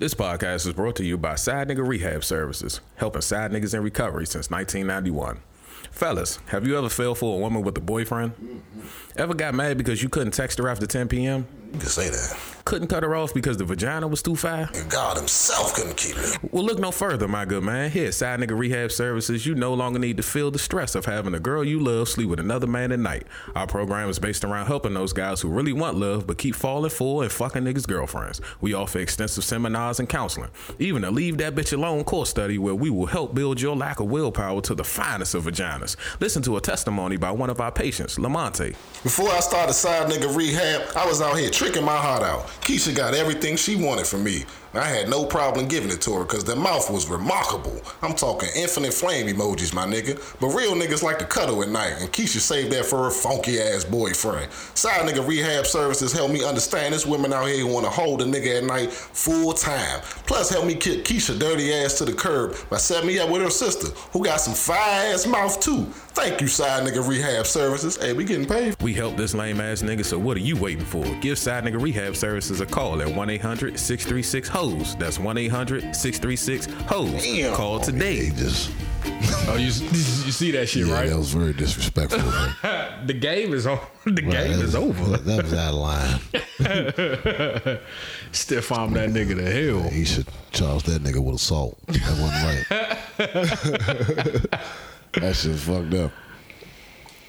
This podcast is brought to you by Side Nigga Rehab Services, helping side niggas in recovery since 1991. Fellas, have you ever fell for a woman with a boyfriend? Ever got mad because you couldn't text her after 10 p.m.? You can say that. Couldn't cut her off because the vagina was too far? And God himself couldn't keep it. Well, look no further, my good man. Here at Side Nigga Rehab Services, you no longer need to feel the stress of having a girl you love sleep with another man at night. Our program is based around helping those guys who really want love but keep falling for and fucking niggas' girlfriends. We offer extensive seminars and counseling, even a Leave That Bitch Alone course study where we will help build your lack of willpower to the finest of vaginas. Listen to a testimony by one of our patients, Lamonte. Before I started side nigga rehab, I was out here tricking my heart out. Keisha got everything she wanted from me. I had no problem giving it to her because the mouth was remarkable. I'm talking infinite flame emojis, my nigga. But real niggas like to cuddle at night, and Keisha saved that for her funky ass boyfriend. Side nigga rehab services helped me understand there's women out here who want to hold a nigga at night full time. Plus, help me kick Keisha dirty ass to the curb by setting me up with her sister, who got some fire ass mouth too. Thank you, side nigga rehab services. Hey, we getting paid. We help this lame ass nigga, so what are you waiting for? Give Side Nigga Rehab Services a call at 1 800 636 HOES. That's 1 800 636 HOES. Call today. He Oh, you, you see that shit, yeah, right? that was very disrespectful. the game is on. The Right, game is was- over. That was out of line. Stiff arm that nigga to hell. He should charge that nigga with assault. That wasn't right. that shit fucked up.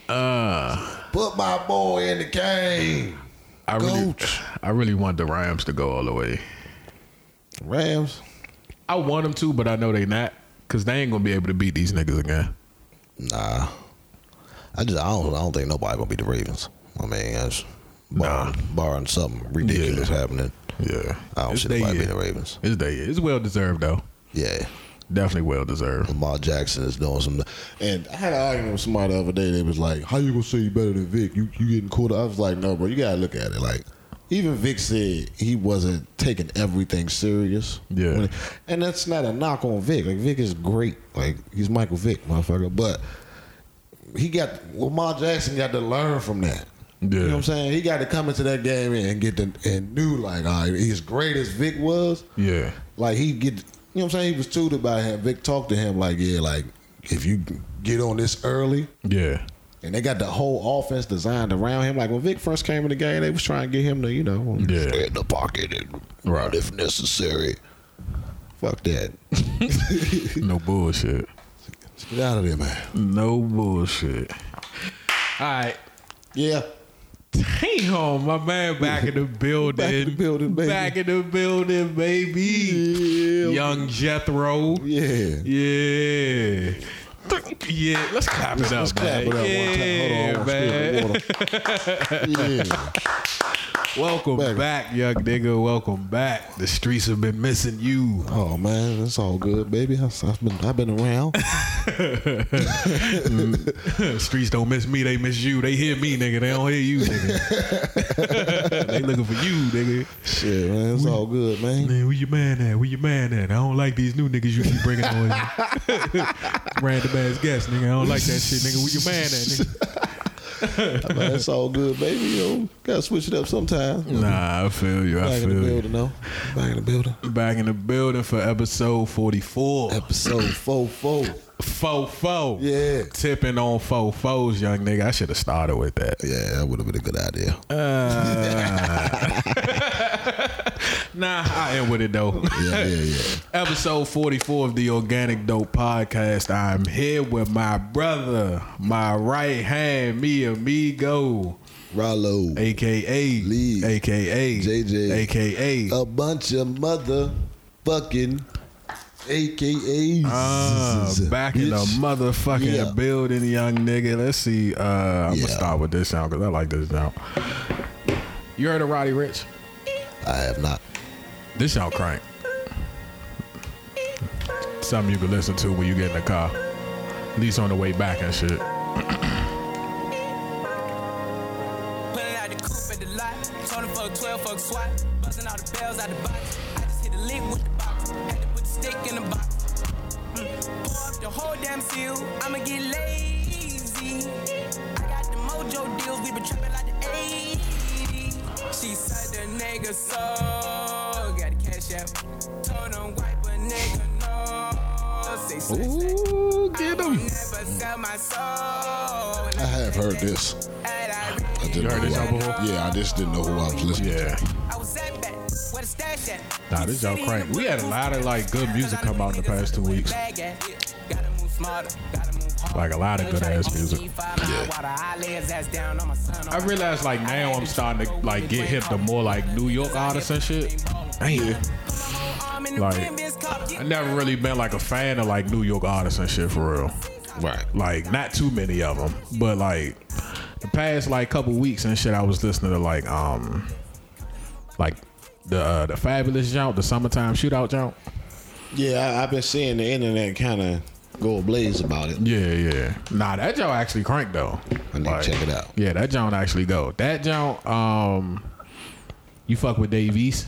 Uh, Put my boy in the game. I really, I really want the Rams to go all the way. Rams. I want them to, but I know they not, cause they ain't gonna be able to beat these niggas again. Nah. I just I don't I don't think nobody gonna beat the Ravens. I mean, that's barring, barring something ridiculous Yeah. happening. Yeah, I don't It's see nobody beating the Ravens. It's day. It's well deserved though. Yeah. Definitely well deserved. Lamar Jackson is doing some. And I had an argument with somebody the other day. They was like, "How you gonna say you better than Vick? You you getting caught?" up?" I was like, "No, bro. You gotta look at it. Like, even Vick said he wasn't taking everything serious. Yeah. And that's not a knock on Vick. Like Vick is great. Like he's Michael Vick, motherfucker. But he got Lamar Jackson got to learn from that. Yeah. You know what I'm saying? He got to come into that game and get the and knew like, all right, as great as Vick was, Yeah, like he get you know what I'm saying? He was tutored by him. Vick talked to him like, yeah, like if you get on this early, yeah, and they got the whole offense designed around him. Like when Vick first came in the game, they was trying to get him to, you know, Yeah. stay in the pocket and Right. if necessary. Fuck that. no bullshit. Get out of there, man. No bullshit. All right. Yeah. Damn, my man back in the building. Back in the building, baby. Back in the building, baby. Young Jethro. Yeah. Yeah. Yeah, let's clap it up, Let's clap it up one time. yeah, Hold on. man. Yeah. Welcome Back. back, young nigga. Welcome back. The streets have been missing you. Oh man, it's all good, baby. I've I've been I've been around. streets don't miss me, they miss you. They hear me, nigga. They don't hear you, nigga. they looking for you, nigga. Shit, man, it's all good, man. Man, where your man at? Where your man at? I don't like these new niggas you keep bringing on. Random ass guests, nigga. I don't like that shit, nigga. Where your man at, nigga? Man, it's all good, baby. You know, gotta switch it up sometimes. Nah, I feel you. I Back in feel the you. building, though. Back in the building. Back in the building for episode 44. Episode four four. Four four. Yeah. Tipping on four fours, young nigga. I should have started with that. Yeah, that would have been a good idea. Uh, Nah, I am with it though. Yeah, yeah, yeah. Episode 44 of the Organic Dope Podcast. I'm here with my brother, my right hand, me amigo, Ralo. aka Lee. aka JJ. aka A bunch of motherfucking AKAs. uh, back in the Bitch. motherfucking Yeah. building, young nigga. Let's see. Uh, I'm Yeah. gonna start with this sound because I like this sound. You heard of Roddy Rich? I have not. This sound crank. Something you can listen to when you get in the car. At least on the way back and shit. Pulling out the coupe at the lot. Told him fuck 12, fuck SWAT. Busting all the bells out the box. I just hit a lick with the box. Had to put the stick in the box. Mm. Pour up the whole damn seal. I'ma get lazy. I got the mojo deals. We been trapping like the 80s. She said the nigga so. Got the cash chef. Told him wipe a nigga no. Say sex. Ooh, get him. Never sell my soul. I have heard this. I I didn't You heard this who song before? Yeah, I just didn't know who I was listening to. Yeah. I was at back. Where the stash at? Nah, this y'all crank. We had a lot of like good music come out in the past two weeks. Gotta move smarter. Gotta move harder. Like a lot of good ass music. Yeah. I realize like now I'm starting to like get hip to more like New York artists and shit. Damn. Like I never really been like a fan of like New York artists and shit for real. Right. Like not too many of them, but like the past like couple weeks and shit, I was listening to like um like the uh, the Fabolous jump, the summertime shootout jump. Yeah, I, I've been seeing the internet kind of go ablaze about it. Yeah, yeah. Nah, that joint actually crank though. I need to check it out. Yeah, that joint actually go. That joint, um, you fuck with Dave East.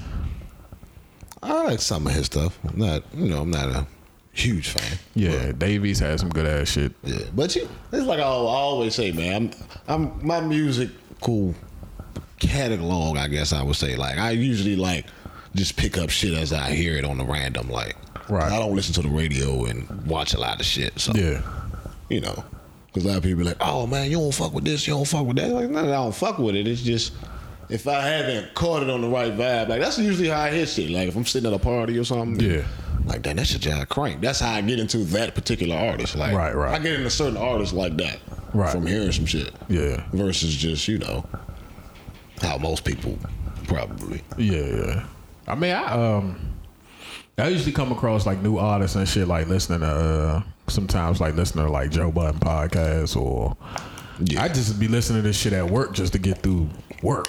I like some of his stuff. I'm not, you know, I'm not a huge fan. Yeah, Dave East has some good ass shit. Yeah, but you, it's like I always say, man. I'm, I'm my music cool catalog. I guess I would say. Like I usually like just pick up shit as I hear it on the random. Like, Right. I don't listen to the radio and watch a lot of shit. So Yeah, you know, because a lot of people be like, oh man, you don't fuck with this, you don't fuck with that. Like, no, I don't fuck with it. It's just if I haven't caught it on the right vibe, like that's usually how I hit shit. Like if I'm sitting at a party or something, Yeah. like damn, that shit just crank. That's how I get into that particular artist. Like, Right, right. I get into certain artists like that, Right. from hearing some shit, Yeah. versus just you know how most people probably. yeah, yeah. I mean, I um, I usually come across like new artists and shit, like listening to uh, sometimes like listening to like Joe Budden podcasts or. Yeah. I just be listening to this shit at work just to get through work.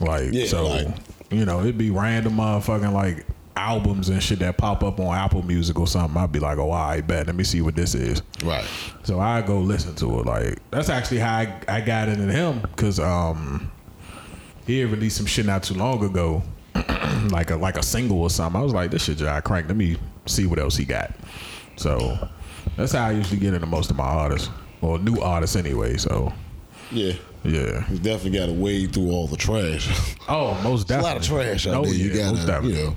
Like, Yeah, so, like- you know, it'd be random motherfucking like albums and shit that pop up on Apple Music or something. I'd be like, oh, I bet. Let me see what this is. Right. So I go listen to it. Like that's actually how I, I got into him because um he had released some shit not too long ago, like a like a single or something. I was like, this shit just crank. Let me see what else he got. So that's how I usually get into most of my artists or new artists anyway. So Yeah. yeah. You definitely got to wade through all the trash. Oh, most There's a lot of trash out Oh, there. You yeah, most gotta, you definitely.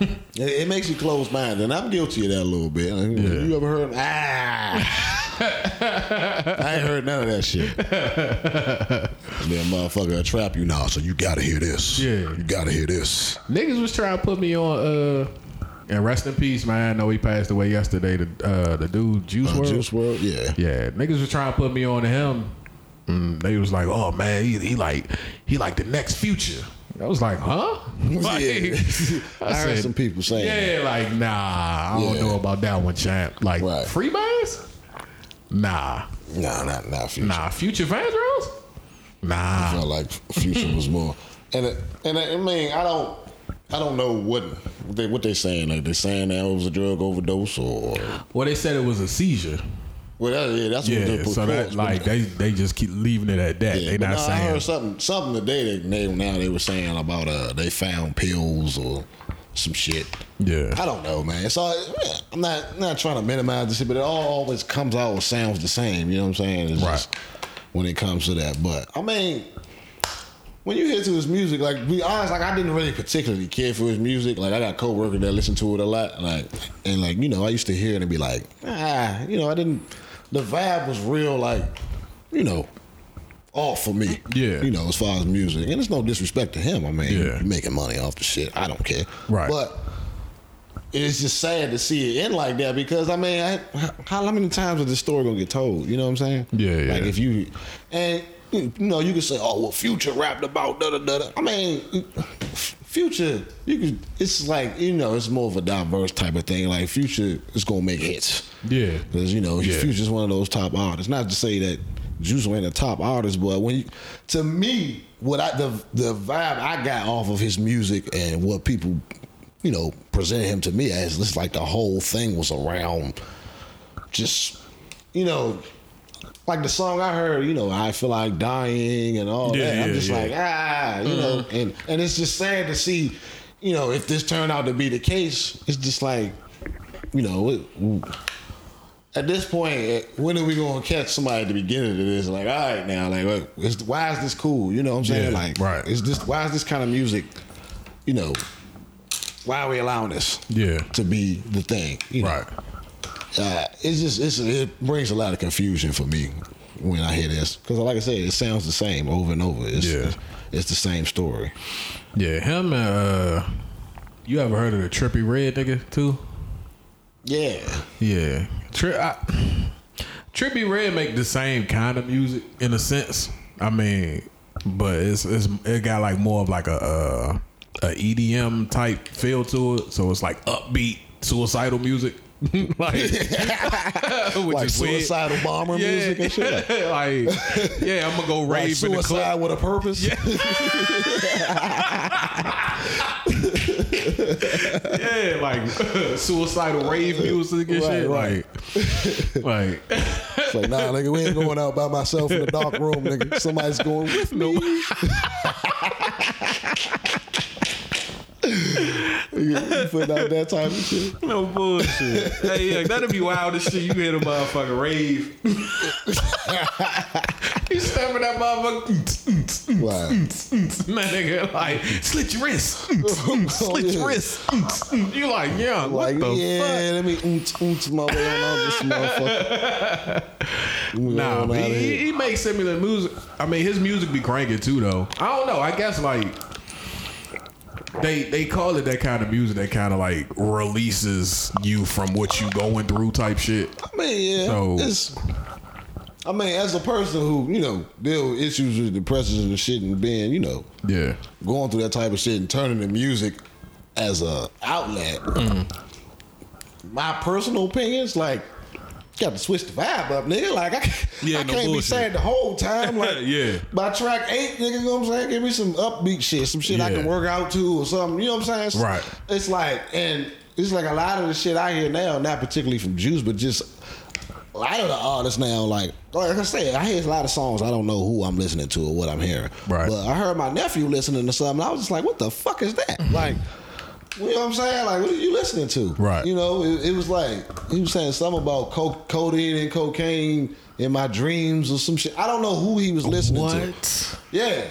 know. it, it makes you close minded, and I'm guilty of that a little bit. You ever heard? Of, Ah, I ain't heard none of that shit. Then motherfucker trap you now, so you gotta hear this. Yeah. you gotta hear this. Niggas was trying to put me on. uh And rest in peace, man. I know he passed away yesterday. The uh, the dude Juice Uh, WRLD. Juice WRLD, yeah. Yeah, niggas was trying to put me on to him. And they was like, "Oh man, he, he like he like the next future." I was like, "Huh?" Like, Yeah. I heard some people saying "Yeah, like nah, I don't know about that one, champ. Like Right. Freebase? Nah, Nah, not not future. nah. Future Vandross? Nah. I felt like Future was more. And it, and it, I mean, I don't, I don't know what they what they saying. Like they saying that it was a drug overdose or, Well, they said it was a seizure. well, that, yeah, that's what Yeah, they so that like they they just keep leaving it at that. Yeah, they not no, I saying. heard something something today. They, they now they were saying about uh they found pills or some shit. Yeah. I don't know, man. So yeah, I'm not not trying to minimize this shit, but it all always comes out and sounds the same. You know what I'm saying? It's Right. just when it comes to that, but I mean. When you hear to his music, like be honest, like I didn't really particularly care for his music. Like I got coworkers that listen to it a lot, like and like you know I used to hear it and be like, ah, you know I didn't. The vibe was real, like you know, off for me. Yeah. You know, as far as music. And it's no disrespect to him. I mean, Yeah. you're making money off the shit. I don't care. Right. But it's just sad to see it end like that because, I mean, I, how, how many times is this story going to get told? You know what I'm saying? Yeah, yeah. Like if you, and, you know, you can say, oh, well, Future rapped about da da da da. I mean, Future, you could, it's like, you know, it's more of a diverse type of thing. Like Future is going to make hits. Yeah. Because you know, Yeah. Future's one of those top artists. Not to say that Juice ain't a top artist, but when you, to me, what I the the vibe I got off of his music and what people, you know, presented him to me as, it's like the whole thing was around, just, you know. Like the song I heard, you know, I feel like dying and all Yeah, that. I'm just yeah. like, ah, you know, and and it's just sad to see, you know, if this turned out to be the case, it's just like, you know, it, at this point, when are we gonna catch somebody at the beginning of this? Like, all right, now, like, is, why is this cool? You know what I'm saying? Yeah, like, right. Is this why is this kind of music, you know, why are we allowing this Yeah. to be the thing? You know? Right. uh, it's just it's, it brings a lot of confusion for me when I hear this because, like I said, it sounds the same over and over. It's, Yeah. it's the same story. Yeah, him uh you ever heard of the Trippie Redd nigga too? Yeah, Yeah. Tri- I, Trippie Redd make the same kind of music in a sense. I mean, but it's, it's it got like more of like a uh, a EDM type feel to it. So it's like upbeat suicidal music. like, like is weird. suicidal bomber Yeah, music and shit. Like, like yeah, I'm gonna go like rave in the suicide club. with a purpose. Yeah, like suicidal rave music and Right, shit. right. Like, like It's like, nah, nigga, we ain't going out by myself in the dark room, nigga. Somebody's going with me. putting out that type of shit. no bullshit. hey, yeah, that'd be wild as shit. You hit a motherfucking rave. He's stabbing that motherfucker. Wow. Man, nigga, like, slit your wrist. slit yeah. your wrist. You like, yeah, what Like, the yeah, fuck? let me oont, oont my way on this motherfucker. Nah, on but outta he, he makes similar music. I mean, his music be cranking too, though. I don't know. I guess like they they call it that kind of music that kind of like releases you from what you going through type shit. I mean, yeah. So- it's, I mean, as a person who, you know, deal with issues with depression and shit and being, you know, Yeah, going through that type of shit and turning to music as a outlet. Mm-hmm. My personal opinions, like, got to switch the vibe up, nigga. Like, I, Yeah, I no can't be sad the whole time. Like, Yeah. By track eight, nigga, you know what I'm saying? Give me some upbeat shit, some shit I can work out to or something. You know what I'm saying? Right. It's like, and it's like a lot of the shit I hear now, not particularly from Juice, but just a lot of the artists now, like like I said, I hear a lot of songs. I don't know who I'm listening to or what I'm hearing. Right. But I heard my nephew listening to something. I was just like, what the fuck is that? Like, you know what I'm saying? Like, what are you listening to? Right. You know, it, it was like he was saying something about co- codeine and cocaine in my dreams or some shit. I don't know who he was listening to. Yeah.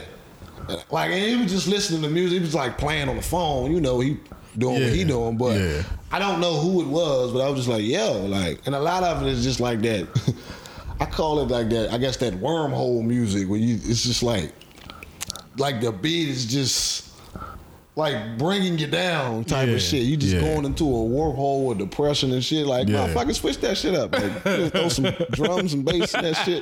Like and he was just listening to music. He was like playing on the phone. You know, he doing what he doing, but Yeah. I don't know who it was. But I was just like, yo, like, and a lot of it is just like that. I call it like that. I guess that wormhole music where you, it's just like, like the beat is just. Like bringing you down type Yeah, of shit. You just yeah. going into a wormhole with depression and shit. Like, Yeah. motherfucker, switch that shit up. Like, throw some drums and bass and that shit.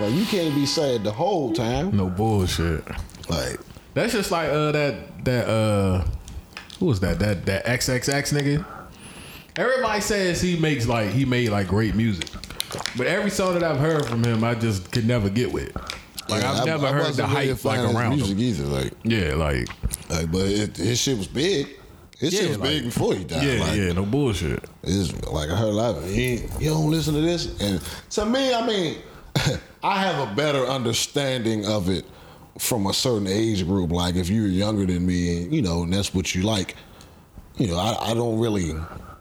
Like, you can't be sad the whole time. no bullshit. Like, That's just like uh that that uh who was that that that XXX nigga. Everybody says he makes like he made like great music, but every song that I've heard from him, I just could never get with. Like Yeah, I've I- never I heard wasn't the hype like around music him. either. Like, Yeah, like like, but it, his shit was big. His Yeah, shit was like- big before he died. yeah, like, yeah, no bullshit. It's like I heard a lot of you, you don't listen to this, and to me, I mean, I have a better understanding of it from a certain age group. Like if you're younger than me, and you know, and that's what you like, you know, I, I don't really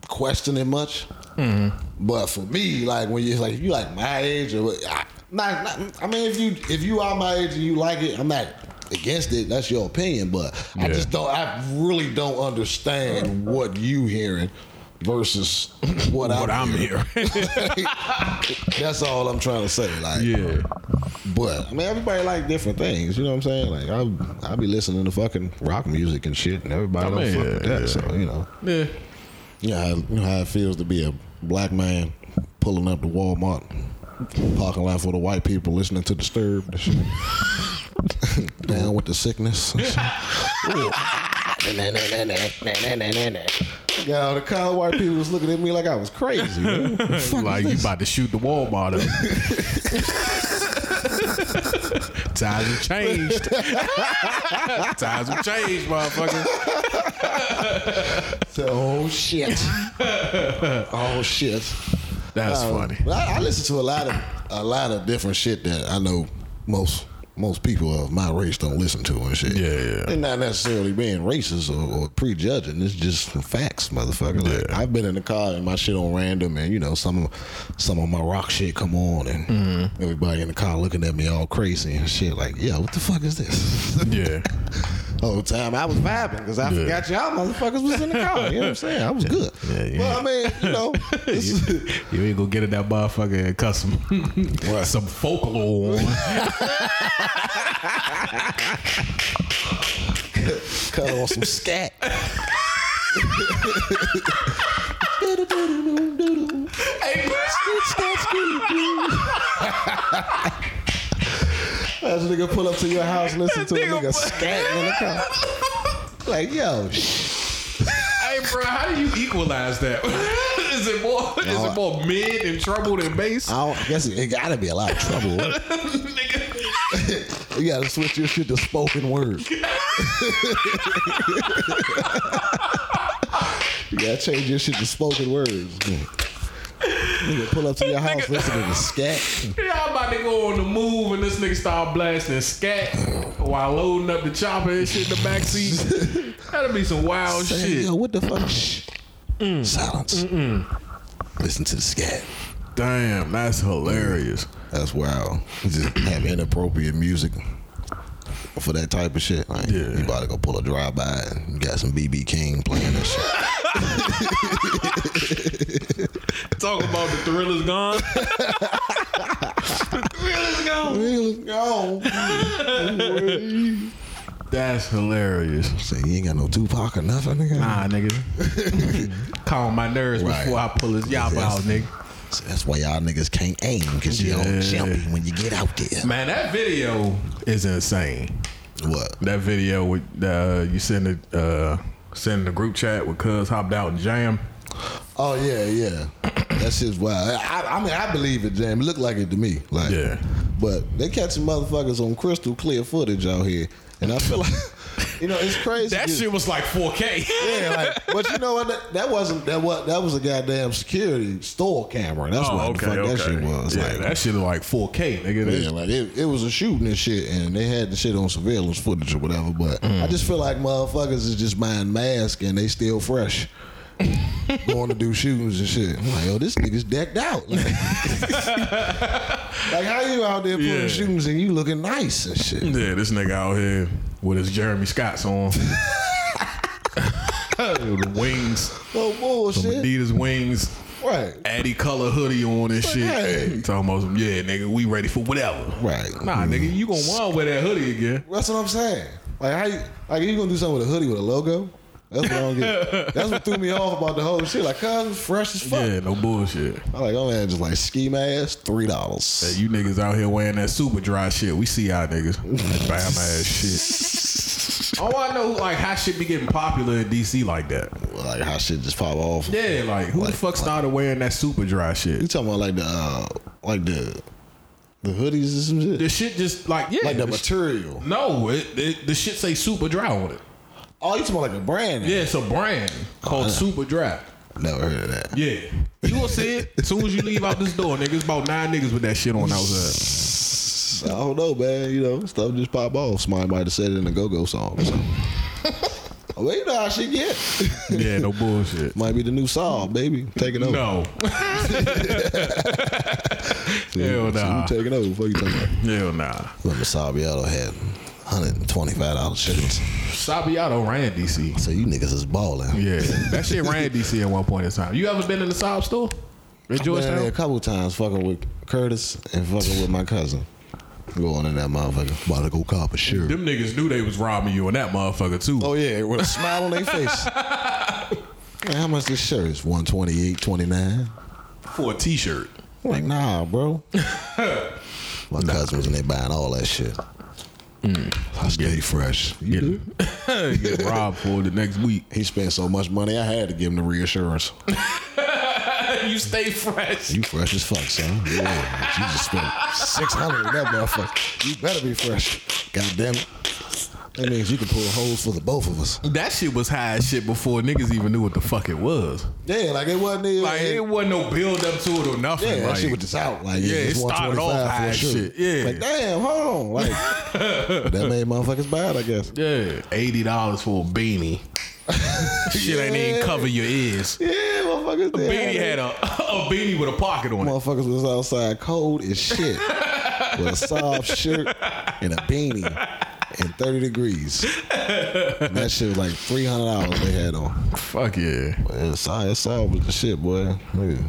question it much. Mm-hmm. But for me, like when you like if you like my age or what- I, not, not, I mean, if you if you are my age and you like it, I'm not against it. That's your opinion, but I just don't. I really don't understand what you hearing versus what, What I'm I'm hearing. here. That's all I'm trying to say. Like, yeah, but I mean, everybody like different things. You know what I'm saying? Like, I I be listening to fucking rock music and shit, and everybody I don't mean, fuck yeah, with that. yeah. So you know, yeah. yeah, you know how it feels to be a black man pulling up to Walmart parking lot for the white people listening to Disturbed. Down with the sickness. and shit. Yeah, the kind white people was looking at me like I was crazy. man. What the fuck like you about to shoot the Walmart up. Times have changed. Times have changed, motherfucker. so, Oh shit! oh shit! That's Um, funny. I, I listen to a lot of a lot of different shit that I know most most people of my race don't listen to and shit. Yeah, yeah. And not necessarily being racist or, or prejudging. It's just facts, motherfucker. Like Yeah. I've been in the car and my shit on random, and you know some of some of my rock shit come on, and Mm-hmm. everybody in the car looking at me all crazy and shit. Like, yeah, what the fuck is this? Yeah. whole time I was vibing because I Yeah. forgot y'all motherfuckers was in the car. You know what I'm saying? I was good. Yeah, yeah. Well, I mean, you know, this is- You ain't gonna get in that motherfucker and cuss some, What? some folklore cut on some scat. As a nigga pull up to your house, listen to a nigga scatting in the car. Like, yo, hey, bro, how do you equalize that? is it more? Is it more mid and trouble than bass? I, don't, I guess it, it gotta be a lot of trouble. you gotta switch your shit to spoken word. you gotta change your shit to spoken words. Nigga, pull up to your house, listen to the scat. Y'all about to go on the move and this nigga start blasting scat while loading up the chopper and shit in the back seat. That'll be some wild Say, shit. yo, what the fuck? Shh. Mm. Silence. Listen to the scat. Damn, that's hilarious. That's wild. You Just have inappropriate music for that type of shit. Like, Yeah. you about to go pull a drive by and got some BB King playing that shit. Talk about the thrill is gone. the thrill is gone. That's hilarious. Say you ain't got no Tupac or nothing, nigga. Nah, nigga. Calm my nerves Right. before I pull this yop Yes. out, nigga. So that's why y'all niggas can't aim because you Yeah. don't jumpy when you get out there. Man, that video is insane. What? That video with uh, you send it, uh, send the group chat with Cuz hopped out and jam. Oh yeah, yeah. That's just wild. I, I mean, I believe it, Jam. It looked like it to me. Like, Yeah. But they catching motherfuckers on crystal clear footage out here, and I feel like, you know, it's crazy. that shit was like 4K. Yeah, like, but you know what? That, that wasn't that what that was a goddamn security store camera. That's oh, what the fuck that shit was. Oh, Yeah, like, that shit was like 4K, nigga. Yeah, like it, it was a shooting and shit, and they had the shit on surveillance footage or whatever. But I just feel like motherfuckers is just buying masks and they still fresh. Going to do shootings and shit. I'm like, yo, this nigga's decked out. Like, like, how you out there pulling Yeah. shootings and you looking nice and shit? Yeah, this nigga out here with his Jeremy Scotts on. with the wings, Oh some bullshit. Adidas wings, Right. Addy color hoodie on and shit. Hey. Talking about some, yeah, nigga, we ready for whatever. Right. Nah, nigga, you gonna want to wear that hoodie again. That's what I'm saying. Like how you like you gonna do something with a hoodie with a logo? That's what I don't get. That's what threw me off about the whole shit. Like, cuz fresh as fuck. Yeah, no bullshit. I'm like, oh man, just like ski mask, three dollars. Hey, you niggas out here wearing that Superdry shit. We see y'all niggas. That bam ass shit. Oh, I know like how shit be getting popular in DC like that. Like how shit just pop off. Yeah, like who Like- the fuck started wearing that Superdry shit? You talking about like the uh, like the the hoodies and some shit? The shit just like yeah, like the the sh- material. no, it, it the shit say Superdry on it. Oh, you about like a brand? Yeah, it's a brand called oh, yeah. Superdry. Never heard of that. Yeah, you will see it as soon as you leave out this door, nigga. It's about nine niggas with that shit on outside. I don't know, man. You know, stuff just pop off. Somebody might have said it in a go-go song or something. well, you know how shit get. Yeah, no bullshit. might be the new song, baby. Taking over. No. See, Hell nah. taking over? What you talking about? Hell nah. When Masabiato had $125 shirts. Sabiato ran DC. So you niggas is balling. Yeah, that shit ran DC at one point in time. You ever been in the Saab store in Been there Georgetown? a couple times fucking with Curtis and fucking with my cousin. Going in that motherfucker. About to go cop a shirt. Them niggas knew they was robbing you and that motherfucker too. Oh yeah, with a smile on their face. Man, how much this shirt is? 128 29 For a t-shirt. Like, nah, bro. My cousin was in there buying all that shit. I stay fresh. You? Get, get robbed for the next week. He spent so much money, I had to give him the reassurance. you stay fresh. You fresh as fuck, son. Yeah, you just spent six hundred that motherfucker. You better be fresh. God damn it. That means you can pull holes for the both of us. That shit was high as shit before niggas even knew what the fuck it was. Yeah, like it wasn't even. Like it wasn't no build up to it or nothing. yeah, that like, shit was just out. Like Yeah, it started off high shit. Yeah. like damn, hold on. Like that made motherfuckers bad, I guess. yeah, eighty dollars for a beanie. shit ain't even cover your ears. Yeah, motherfuckers. A beanie had a, a beanie with a pocket on it. Motherfuckers was outside cold as shit with a soft shirt and a beanie. And 30 degrees. And that shit was like $300 they had on. Fuck yeah. Man, Saab was the shit, boy. Nigga,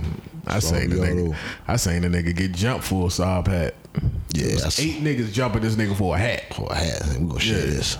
I seen the nigga. I seen the nigga get jumped for a Saab hat. Yeah, It was that's eight niggas jumping this nigga for a hat. for a hat. We gonna share Yeah. this.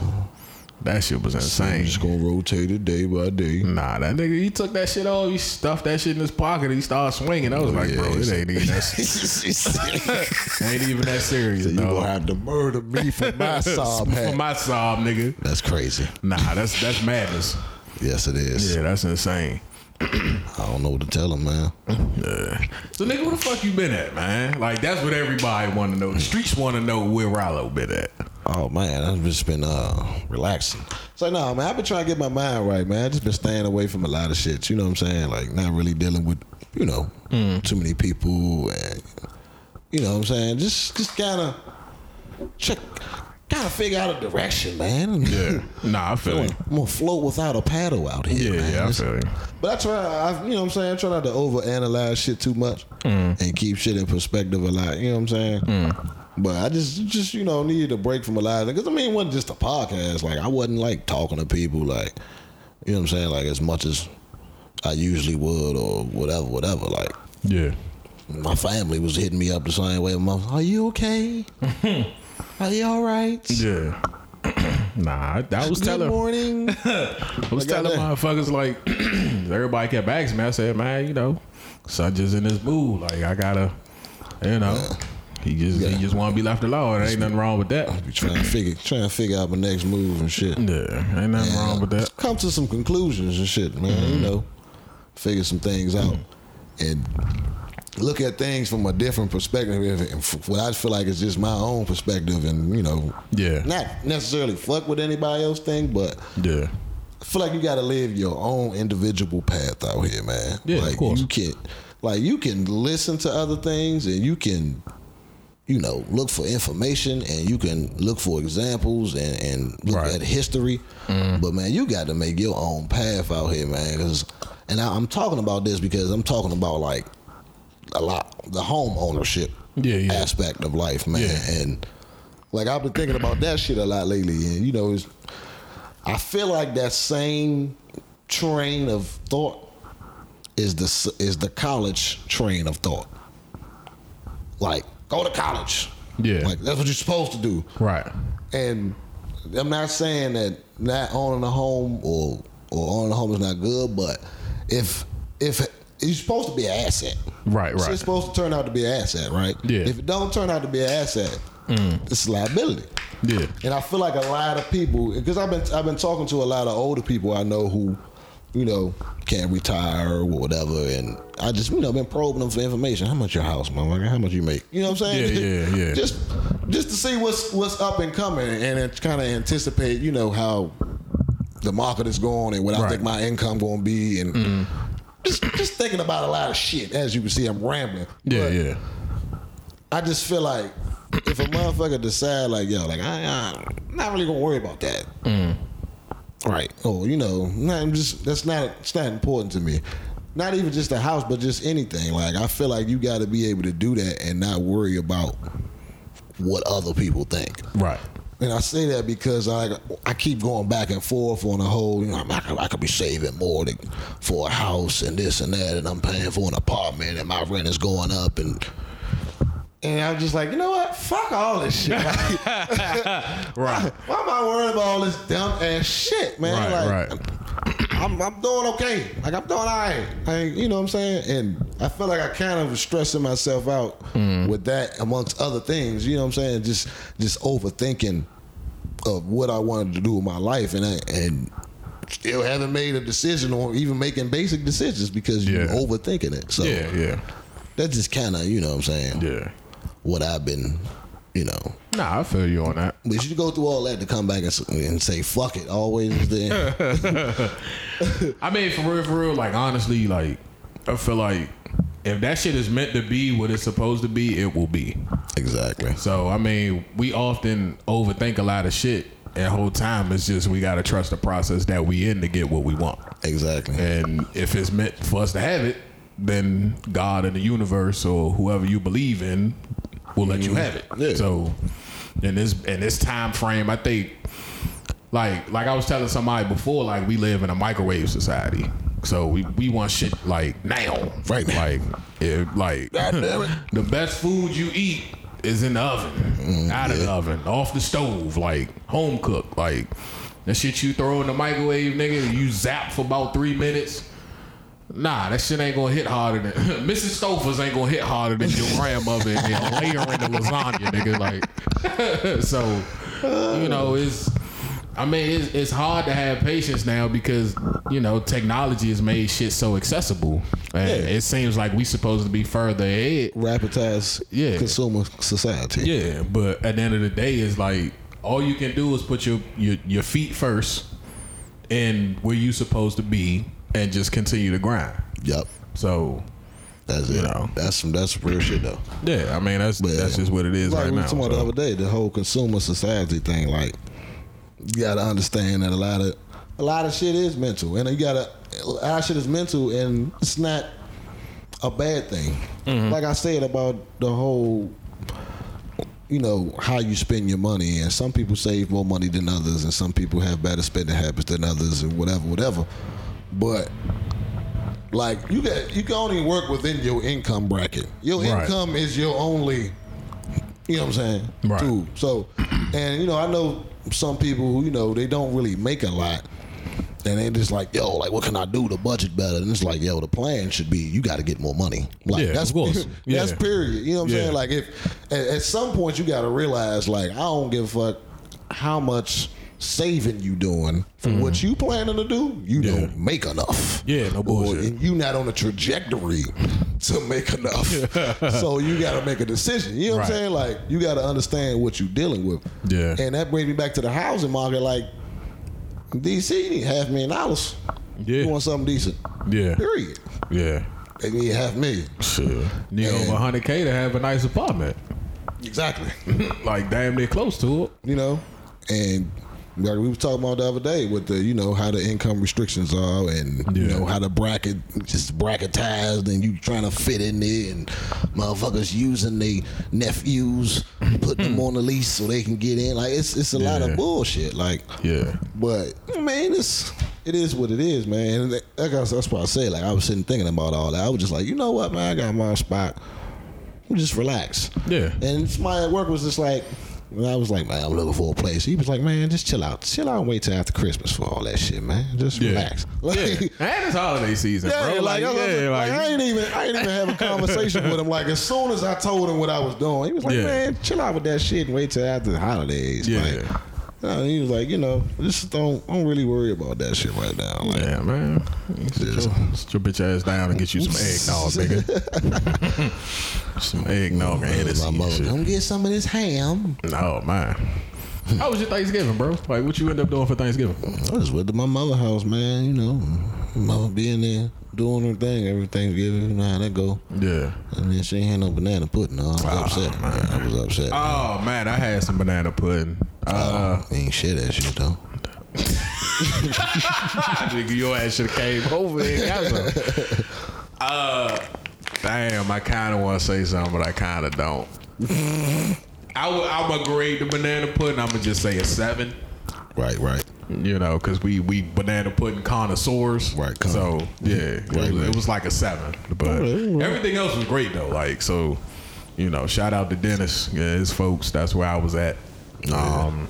That shit was I'm insane. just gonna rotate it day by day. Nah, that nigga, he took that shit off. He stuffed that shit in his pocket. and He started swinging. I was oh, like, yeah, bro, it ain't even that, ain't even that serious. You gonna have to murder me for my For hat. my sob, nigga. That's crazy. Nah, that's that's madness. Yes, it is. Yeah, that's insane. I don't know what to tell him, man. Yeah. So nigga, where the fuck you been at, man? Like that's what everybody want to know. The streets want to know where Ralo been at. Oh man, I've just been uh relaxing. So no, man, I've been trying to get my mind right, man. I've just been staying away from a lot of shit. You know what I'm saying? Like not really dealing with, you know, hmm. too many people and you know what I'm saying? Just just kinda check kinda figure out a direction, man. Yeah. Nah, I feel I'm you. I'm gonna float without a paddle out here. Yeah, man. yeah, I It's- feel you. But I try, I, you know what I'm saying? I try not to overanalyze shit too much hmm. and keep shit in perspective a lot. You know what I'm saying? Hmm. But I just, just you know, needed a break from a lot of because I mean, it wasn't just a podcast. Like I wasn't like talking to people like, you know what I'm saying? Like as much as I usually would or whatever, whatever. Like Yeah. my family was hitting me up the same way. My, are you okay? Are you all right? Yeah. nah, I, I was Good telling morning. I was Like, telling goddamn. motherfuckers like everybody kept asking me. I said, man, you know, son just in this mood. Like I gotta, you know, he just he just want to be left alone. Ain't nothing wrong with that. Be trying to figure, trying to figure out my next move and shit. Yeah, ain't nothing wrong with that. Come to some conclusions and shit, man. You mm-hmm. know, figure some things out mm-hmm. and look at things from a different perspective. And what I feel like is just my own perspective, and you know, Yeah. not necessarily fuck with anybody else thing, but Yeah, I feel like you got to live your own individual path out here, man. Yeah, of like course. you can, like you can listen to other things, and you can, you know, look for information, and you can look for examples, and, and look Right. at history. Mm-hmm. But man, you got to make your own path out here, man. 'Cause- and I, I'm talking about this because I'm talking about like a lot the home ownership Yeah, yeah. aspect of life, man, Yeah. and. Like I've been thinking about that shit a lot lately, and you know, it's, I feel like that same train of thought is the is the college train of thought. Like go to college, Yeah. Like that's what you're supposed to do, right. and I'm not saying that not owning a home or or owning a home is not good, but if if you're supposed to be an asset, Right, So right. it's supposed to turn out to be an asset, right? Yeah. Mm. If it don't turn out to be an asset, it's a liability. Yeah, And I feel like a lot of people, because I've been I've been talking to a lot of older people I know who, you know, can't retire or whatever, I just you know been probing them for information. How much your house, motherfucker? How much you make? You know what I'm saying? Yeah, yeah, yeah. just just to see what's what's up and coming, and kind of anticipate, you know, how the market is going and what I think my income going to be, and mm-hmm. just just thinking about a lot of shit. As you can see, I'm rambling. yeah, But yeah. I just feel like if a motherfucker decide like yo, like I, I'm not really gonna worry about that, mm. right? Or you know, not, I'm just that's not it's not important to me. Not even just a house, but just anything. Like I feel like you got to be able to do that and not worry about what other people think. Right. And I say that because I I keep going back and forth on the whole, you know, I could, I could be saving more to, for a house and this and that, and I'm paying for an apartment and my rent is going up and. And I'm just like, you know what? Fuck all this shit. Right. Why am I worrying about all this dumb ass shit, man? Right, like, right. I'm, I'm doing okay. Like I'm doing all right. Like, you know what I'm saying? And I feel like I kind of was stressing myself out Mm. with that amongst other things. You know what I'm saying? Just just overthinking of what I wanted to do with my life and I, and still haven't made a decision or even making basic decisions because you're overthinking it. So Yeah, yeah, that's just kind of, you know what I'm saying? yeah. What I've been, you know. Nah, I feel you on that. But you go through all that to come back and, and say fuck it always is the end. I mean, for real, for real, like honestly, like I feel like if that shit is meant to be what it's supposed to be, it will be. exactly. So I mean, we often overthink a lot of shit, and whole time it's just we gotta trust the process that we in to get what we want. Exactly. And if it's meant for us to have it, then God and the universe or whoever you believe in will let you have it. Mm-hmm. Yeah. So in this in this time frame, I think like like I was telling somebody before, like we live in a microwave society. So we, we want shit like now. Right now. Like like the best food you eat is in the oven. Mm, out of the oven. Off the stove. Like home cooked. Like the shit you throw in the microwave, nigga, you zap for about three minutes. Nah, that shit ain't gonna hit harder than Mrs. Stouffer's ain't gonna hit harder than your grandmother and then layering the lasagna, nigga. Like, so you know, it's. I mean, it's, it's hard to have patience now because you know technology has made shit so accessible, and Yeah. it seems like we supposed to be further ahead. Rapidized Yeah. consumer society. Yeah, but at the end of the day, it's like all you can do is put your your, your feet first and where you supposed to be, and just continue to grind. Yep. So That's You it. know. That's some that's some real shit though. yeah, I mean that's But, that's just what it is like right we now. talking about the other day, the whole consumer society thing. Like, you gotta understand that a lot of a lot of shit is mental, and you gotta a lot of shit is mental, and it's not a bad thing. Mm-hmm. Like I said about the whole. You know how you spend your money, and some people save more money than others, and some people have better spending habits than others, and whatever, whatever. But like you got, you can only work within your income bracket. Your Right. income is your only you know what I'm saying? Right. Too. So, and you know, I know some people who you know they don't really make a lot, and they just like, yo, like what can I do to budget better? And it's like, yo, the plan should be you got to get more money. Like Yeah, that's of course. that's Yeah. period. You know what I'm Yeah. saying? Like if at, at some point you got to realize, like I don't give a fuck how much saving you doing for what mm. you planning to do. You. Yeah. don't make enough. Yeah, no Or- bullshit. and you not on a trajectory to make enough. so you got to make a decision. You know what I'm saying? Like you got to understand what you're dealing with. Yeah. And that brings me back to the housing market. Like DC need half a million dollars. Yeah. You want something decent. Yeah, Period. yeah. They need half a million. Sure. Need over 100k to have a nice apartment, Exactly. like damn near close to it. you know, and like we was talking about the other day with the you know how the income restrictions are and you know how the bracket just bracketized and you trying to fit in there and motherfuckers using their nephews putting them mm-hmm. on the lease so they can get in. Like it's it's a lot of bullshit like Yeah, but man it's it is what it is man. And that, that's, that's what I say like I was sitting thinking about all that. I was just like you know what man I got my spot. Just relax. Yeah. and somebody at work was just like, and I was like, man, I'm looking for a place. He was like, man, just chill out. Chill out and wait till after Christmas for all that shit, man. Just yeah. relax. Like, yeah. And it's holiday season, yeah, bro. like, Like, yeah, like, I ain't even I ain't even have a conversation with him. Like as soon as I told him what I was doing, he was like, man, chill out with that shit and wait till after the holidays. Yeah. Like, no, he was like, you know, just don't don't really worry about that shit right now. Like, Yeah, man. Sit your, sit your bitch ass down and get you some eggnog, nigga. some eggnog and Hennessy my mother, come get some of this ham. Oh, man. How was your Thanksgiving, bro? Like, what you end up doing for Thanksgiving? I was with my mother house, man. You know, mother being there doing her thing every Thanksgiving. You know how that go. Yeah. And then she ain't had no banana pudding. I was upset. Man. I was upset. Oh, man, I had some banana pudding. Uh, ain't shit that shit though. nigga, your ass should have came over and got some. Uh, damn, I kind of want to say something, but I kind of don't. I w- I'm gonna grade the banana pudding. I'm gonna just say a seven. Right, right. You know, because we we banana pudding connoisseurs. Right, con- So yeah, it, Right, was, right. it was like a seven. But everything else was great though. Like so, you know, shout out to Dennis, yeah, his folks. That's where I was at. Um,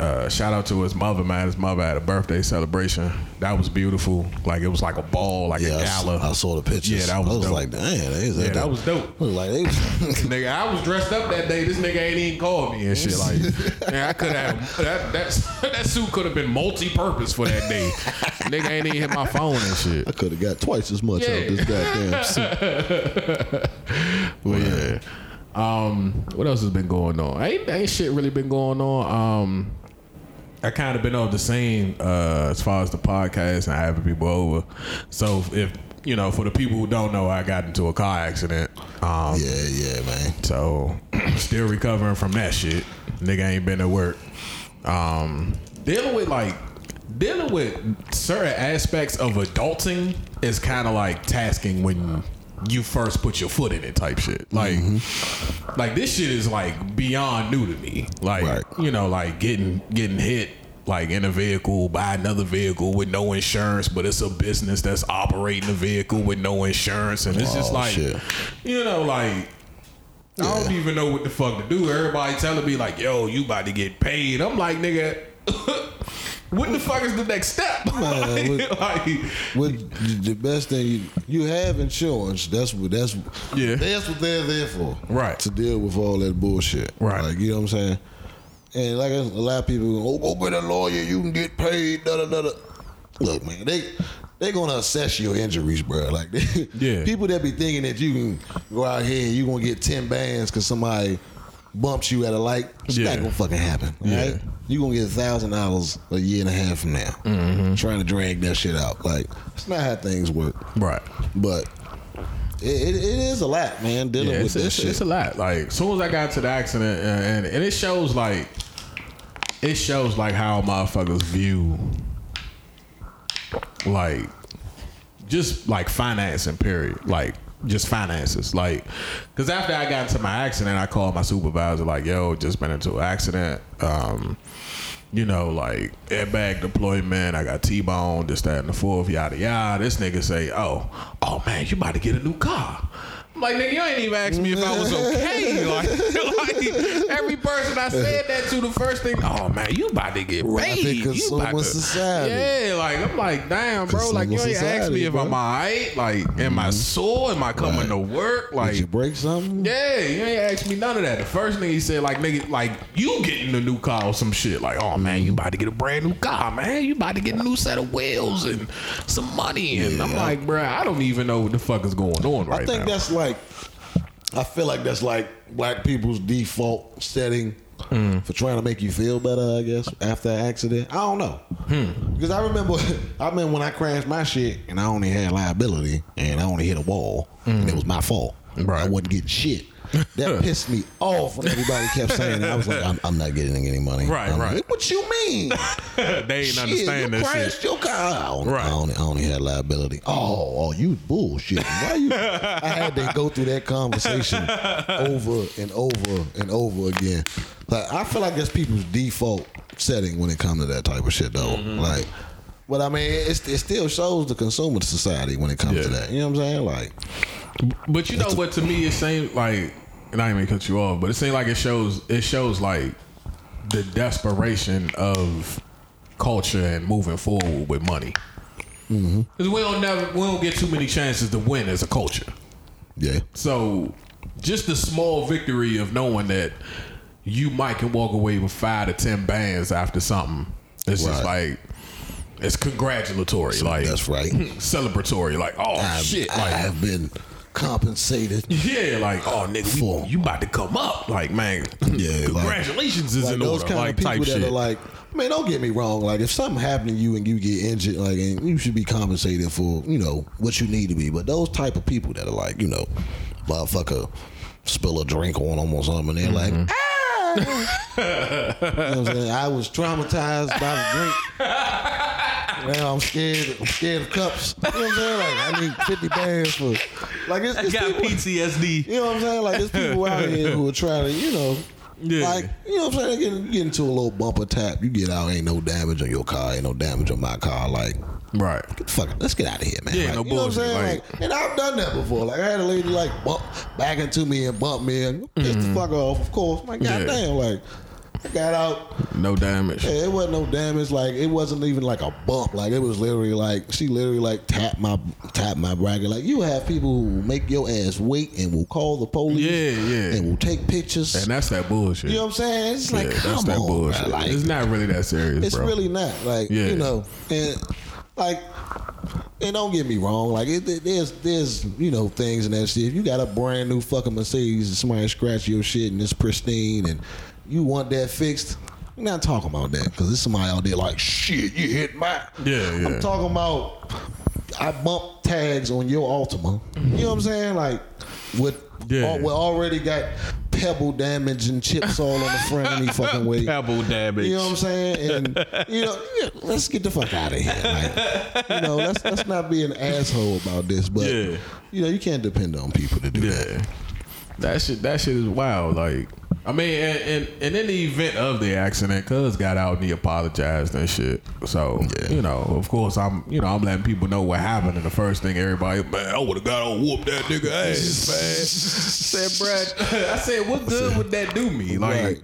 uh, shout out to his mother, man. His mother had a birthday celebration. That was beautiful. Like it was like a ball, like Yeah, a I gala. I, saw the pictures. Yeah, that was I was dope. like, damn, they yeah, that was dope. I was like, they was, nigga, I was dressed up that day. This nigga ain't even called me and shit. Like, man, I could have that that that suit could have been multi-purpose for that day. nigga ain't even hit my phone and shit. I could have got twice as much Yeah. out of this goddamn suit. But yeah. Um, what else has been going on? Ain't ain't shit really been going on. Um, I kind of been on the same uh, as far as the podcast and having people over. So if you know, for the people who don't know, I got into a car accident. Um, Yeah, yeah, man. So still recovering from that shit. Nigga ain't been to work. Um, dealing with like dealing with certain aspects of adulting is kind of like tasking when you first put your foot in it type shit. Like mm-hmm. like this shit is like beyond new to me. Like Right. you know like getting getting hit like in a vehicle, buy another vehicle with no insurance, but it's a business that's operating a vehicle with no insurance, and it's just Oh, like, shit. you know, like. I don't even know what the fuck to do. Everybody telling me like, "Yo, you about to get paid." I'm like, "Nigga, what the fuck is the next step?" Man, what- like, With the best thing you, you have insurance. That's what that's Yeah. That's what they're there for. Right. To deal with all that bullshit. Right. Like you know what I'm saying. And like a lot of people, oh, go get a lawyer. You can get paid. Da da da. da. Look, man, they they're gonna assess your injuries, bro. Like, Yeah. people that be thinking that you can go out here and you gonna get ten bands because somebody bumps you at a light. It's Yeah. not gonna fucking happen. Yeah. You gonna get a thousand dollars a year and a half from now. Mm-hmm. Trying to drag that shit out. Like, it's not how things work. right. But it, it, it is a lot, man, dealing Yeah, with it's, shit. it's a lot. Like, as soon as I got to the accident, and, and, and it shows like, it shows like how motherfuckers view, like, just like financing. Period. Like, just finances. Like, because after I got into my accident, I called my supervisor. Like, yo, just been into an accident. Um, you know, like airbag deployment. I got T-bone, this, that, and the fourth, yada yada. This nigga say, "Oh, oh man, you about to get a new car." Like, nigga, you ain't even asked me if I was okay. Like, like every person I said that to, the first thing, oh man, you about to get paid. You about to, society. Yeah, like I'm like, damn, bro. Like you ain't asked me if bro. Mm-hmm. I'm alright. Like, am I sore? Am I coming Right. to work? Like, Did you break something? yeah, you ain't asked me none of that. The first thing he said, like, nigga, like, you getting a new car or some shit. Like, oh, man, you about to get a brand new car, man. You about to get a new set of wheels and some money. And I'm like, bro, I don't even know what the fuck is going on right now. I think now. that's like, I feel like that's like black people's default setting Hmm. for trying to make you feel better. I guess after an accident, I don't know. Hmm. Because I remember, I remember when I crashed my shit and I only had liability and I only hit a wall and it was my fault. Hmm. Right. I wasn't getting shit. That pissed me off when everybody kept saying that. I was like, I'm, I'm not getting any money. Right, I'm right. Like, what you mean? they ain't Shit, understand you that crashed shit. your car. I only, Right. I, only, I only had liability. Oh, oh, you bullshit. Why you? I had to go through that conversation over and over and over again. Like I feel like that's people's default setting when it comes to that type of shit, though. Mm-hmm. Like, but I mean, it still shows the consumer society when it comes to that. You know what I'm saying? Like, But you know what? To me, it seems like, and I didn't even cut you off, but it seems like it shows. It shows like the desperation of culture and moving forward with money. Mm-hmm. Because we don't never, we don't get too many chances to win as a culture. yeah, So, just the small victory of knowing that you might can walk away with five to ten bands after something. It's just like it's congratulatory, like that's right. celebratory. Like, oh I've, shit, I've been compensated. yeah, like oh nigga, For- we, you about to come up, like man, Yeah, like- congratulations is like in those order, kind like of people that shit. are like, man, don't get me wrong. Like, if something happened to you and you get injured, like, and you should be compensated for, you know, what you need to be. But those type of people that are like, you know, motherfucker, spill a drink on them or something, and they're like, Mm-hmm. ah. you know what I'm saying? I was traumatized by the drink. Now I'm scared. I'm scared of cups. You know what I'm saying? Like I need 50 bands for. Like it's, it's people, PTSD. you know what I'm saying? Like there's people out here who are trying to, you know, Yeah. like you know what I'm saying. Get, get into a little bumper tap. You get out, ain't no damage on your car, ain't no damage on my car. Like Right. get the fuck, let's get out of here, man. Yeah, like, no you know what I'm saying? like- Like, and I've done that before. Like I had a lady like bump back into me and bump me and piss the fuck off. Of course, like Mm-hmm. Yeah. goddamn, like. I got out. No damage. Yeah, it wasn't no damage. Like it wasn't even like a bump. Like it was literally like she literally like tapped my tapped my bracket. Like you have people who make your ass wait and will call the police. Yeah, yeah. And will take pictures. And that's that bullshit. you know what I'm saying? It's like yeah, come that's that bullshit. Like it's not really that serious, it's bro. really not. Like Yeah. you know, and like. And don't get me wrong, like it, it- there's there's you know things in that shit. If you got a brand new fucking Mercedes and somebody scratch your shit and it's pristine and you want that fixed, we're not talking about that because there's somebody out there like shit. You hit my Yeah, yeah. I'm talking about I bump tags on your Altima. You know what I'm saying? Like with Yeah. all, we already got pebble damage and chips all on the front any fucking way. Pebble damage. You know what I'm saying? And you know, yeah, let's get the fuck out of here. Like, you know, let's let's not be an asshole about this. But Yeah. you know, you can't depend on people to do that. That shit that shit is wild. Like I mean, and, and, and in the event of the accident, Cuz got out and he apologized and shit. So, you know, of course, I'm, you know, I'm letting people know what happened. And the first thing everybody, man, I would have got on whoop that nigga ass, man. said, Brad, I said, what good would that do me? Like, Right.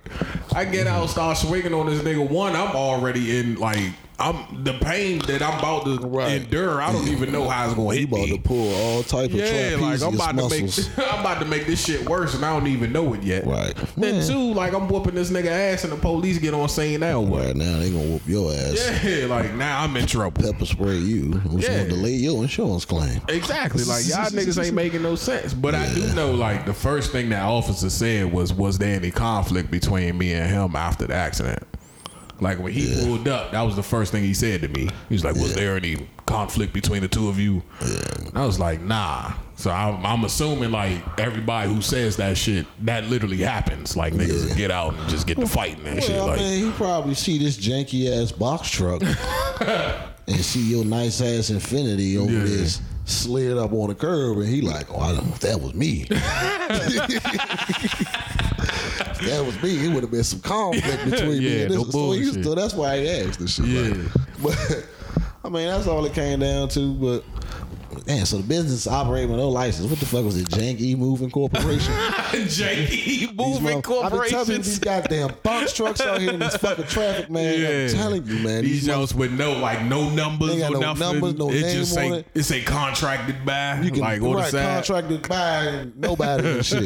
I get out, start swinging on this nigga. One, I'm already in, like, I'm the pain that I'm about to Right. endure. I don't even know how it's gonna hit about me. to pull all type of Yeah, like I'm about muscles. to make I'm about to make this shit worse, and I don't even know it yet. Right. Then Yeah. two, like I'm whooping this nigga ass, and the police get on scene now. What? Right now they gonna whoop your ass. Yeah, like now I'm in trouble. Pepper spray you. Which Yeah. gonna delay your insurance claim. Exactly. Like y'all niggas ain't making no sense. But I do know, like the first thing that officer said was, "Was there any conflict between me and him after the accident?" Like when he pulled up, that was the first thing he said to me. He was like, "Was there any conflict between the two of you?" And I was like, "Nah." So I'm, I'm assuming like everybody who says that shit, that literally happens. Like niggas Yeah. get out and just get to fighting and shit. Well, Like, man, he probably see this janky ass box truck and see your nice ass Infiniti over Yeah. this slid up on the curb, and he like, oh, I don't know if that was me. that was me, it would have been some conflict between me and this. no so, so that's why I asked this shit. Yeah. Like, but I mean, that's all it came down to. But man, so the business operating with no license. What the fuck was it? Janky Moving Corporation. J.E. These Moving mo- I've been telling you these goddamn box trucks out here in this fucking traffic, man. I'm telling you, man. These These, Jones with no like no numbers or no nothing. numbers, no it name just on say it. it say contracted by you can like right, contracted by nobody and shit.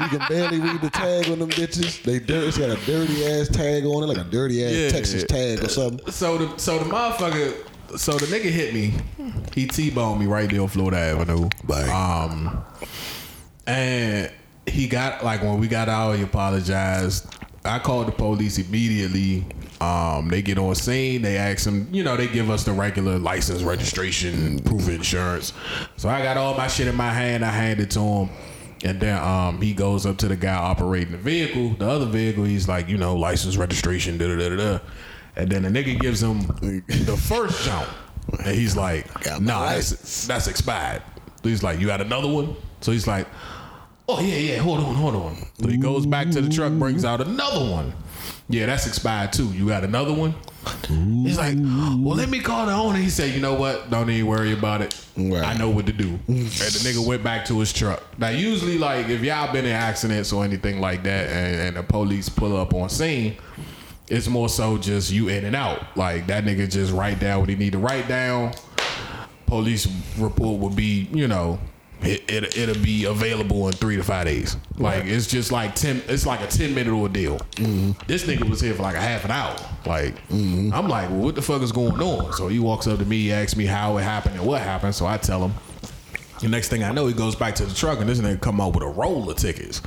You can barely read the tag on them bitches. They dirt. It's got a dirty ass tag on it, like a dirty ass Yeah. Texas tag or something. So the so the motherfucker so the nigga hit me. He T-boned me right there on Florida Avenue. Bang. Um and he got like when we got out, he apologized. I called the police immediately. Um, they get on scene. They ask him, you know, they give us the regular license, registration, proof of insurance. So I got all my shit in my hand. I hand it to him, and then um, he goes up to the guy operating the vehicle. The other vehicle, he's like, you know, license, registration, da da da da. And then the nigga gives him the first jump, and he's like, nah, that's that's expired. He's like, you got another one? So he's like, oh yeah, yeah, hold on, hold on. So he goes back to the truck, brings out another one. Yeah, that's expired too. You got another one? He's like, well, let me call the owner. He said, you know what? Don't even worry about it. Right. I know what to do. and the nigga went back to his truck. Now, usually, like, if y'all been in accidents or anything like that, and, and the police pull up on scene, it's more so just you in and out. Like that nigga just write down what he need to write down. Police report will be, you know, it, it it'll be available in three to five days. Like it's just like ten. It's like a ten minute ordeal. Mm-hmm. This nigga was here for like a half an hour. Like mm-hmm. I'm like, well, what the fuck is going on? So he walks up to me, he asks me how it happened and what happened. So I tell him. The next thing I know, he goes back to the truck and this nigga come out with a roll of tickets.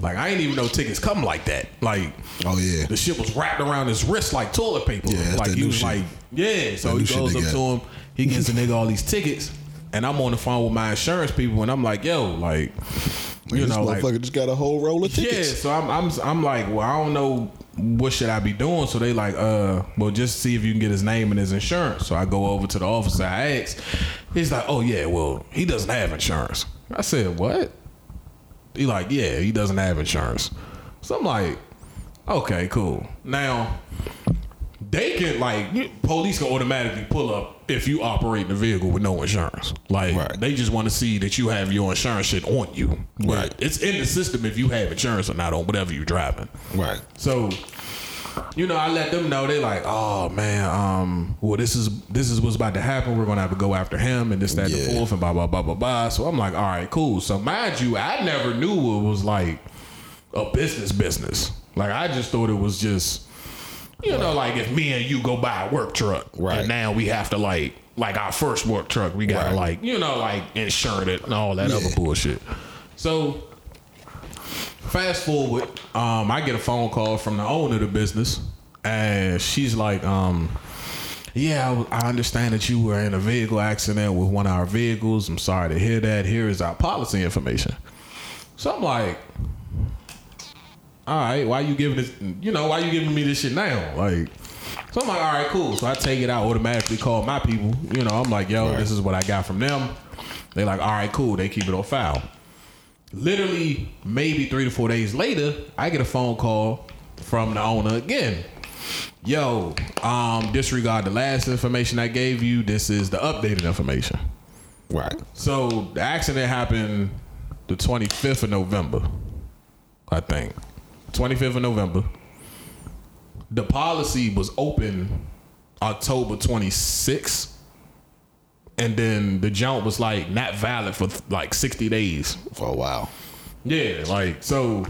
Like I ain't even know tickets come like that. Like Oh yeah. the shit was wrapped around his wrist like toilet paper. Yeah, that's like he new was shit. like, yeah. So That he goes up got. to him. He gives the nigga all these tickets, and I'm on the phone with my insurance people, and I'm like, yo, like, you this know, like, motherfucker just got a whole roll of tickets. yeah. So I'm, I'm, I'm like, well, I don't know what should I be doing. So they like, uh, well, just see if you can get his name and his insurance. So I go over to the officer. I ask. He's like, oh yeah, well, he doesn't have insurance. I said, what? He like, yeah, he doesn't have insurance. So I'm like, okay, cool. Now they can like you- police can automatically pull up if you operate the vehicle with no insurance. Like Right. they just want to see that you have your insurance shit on you. Right. It's in the system if you have insurance or not on whatever you're driving. Right. So, you know, I let them know they like, oh man, um, well this is this is what's about to happen. We're gonna have to go after him and this, that, and the Yeah. fourth, and blah blah blah blah blah. So I'm like, all right, cool. So mind you, I never knew it was like a business business. Like I just thought it was just you know, like if me and you go buy a work truck, Right. And now we have to like, like our first work truck, we gotta Right. like, you know, like insure it and all that other bullshit. So fast forward, um, I get a phone call from the owner of the business, and she's like, um, "Yeah, I, I understand that you were in a vehicle accident with one of our vehicles. I'm sorry to hear that. Here is our policy information." So I'm like, "All right, why you giving this? You know, why you giving me this shit now?" Like. So I'm like, all right, cool. So I take it out, automatically call my people. You know, I'm like, yo, this is what I got from them. They like, all right, cool. They keep it on file. Literally maybe three to four days later, I get a phone call from the owner again. Yo, um, disregard the last information I gave you. This is the updated information. Right. So the accident happened the 25th of November, I think. 25th of November. The policy was open October 26th. And then the jump was like not valid for like 60 days. For a while. Yeah, like so.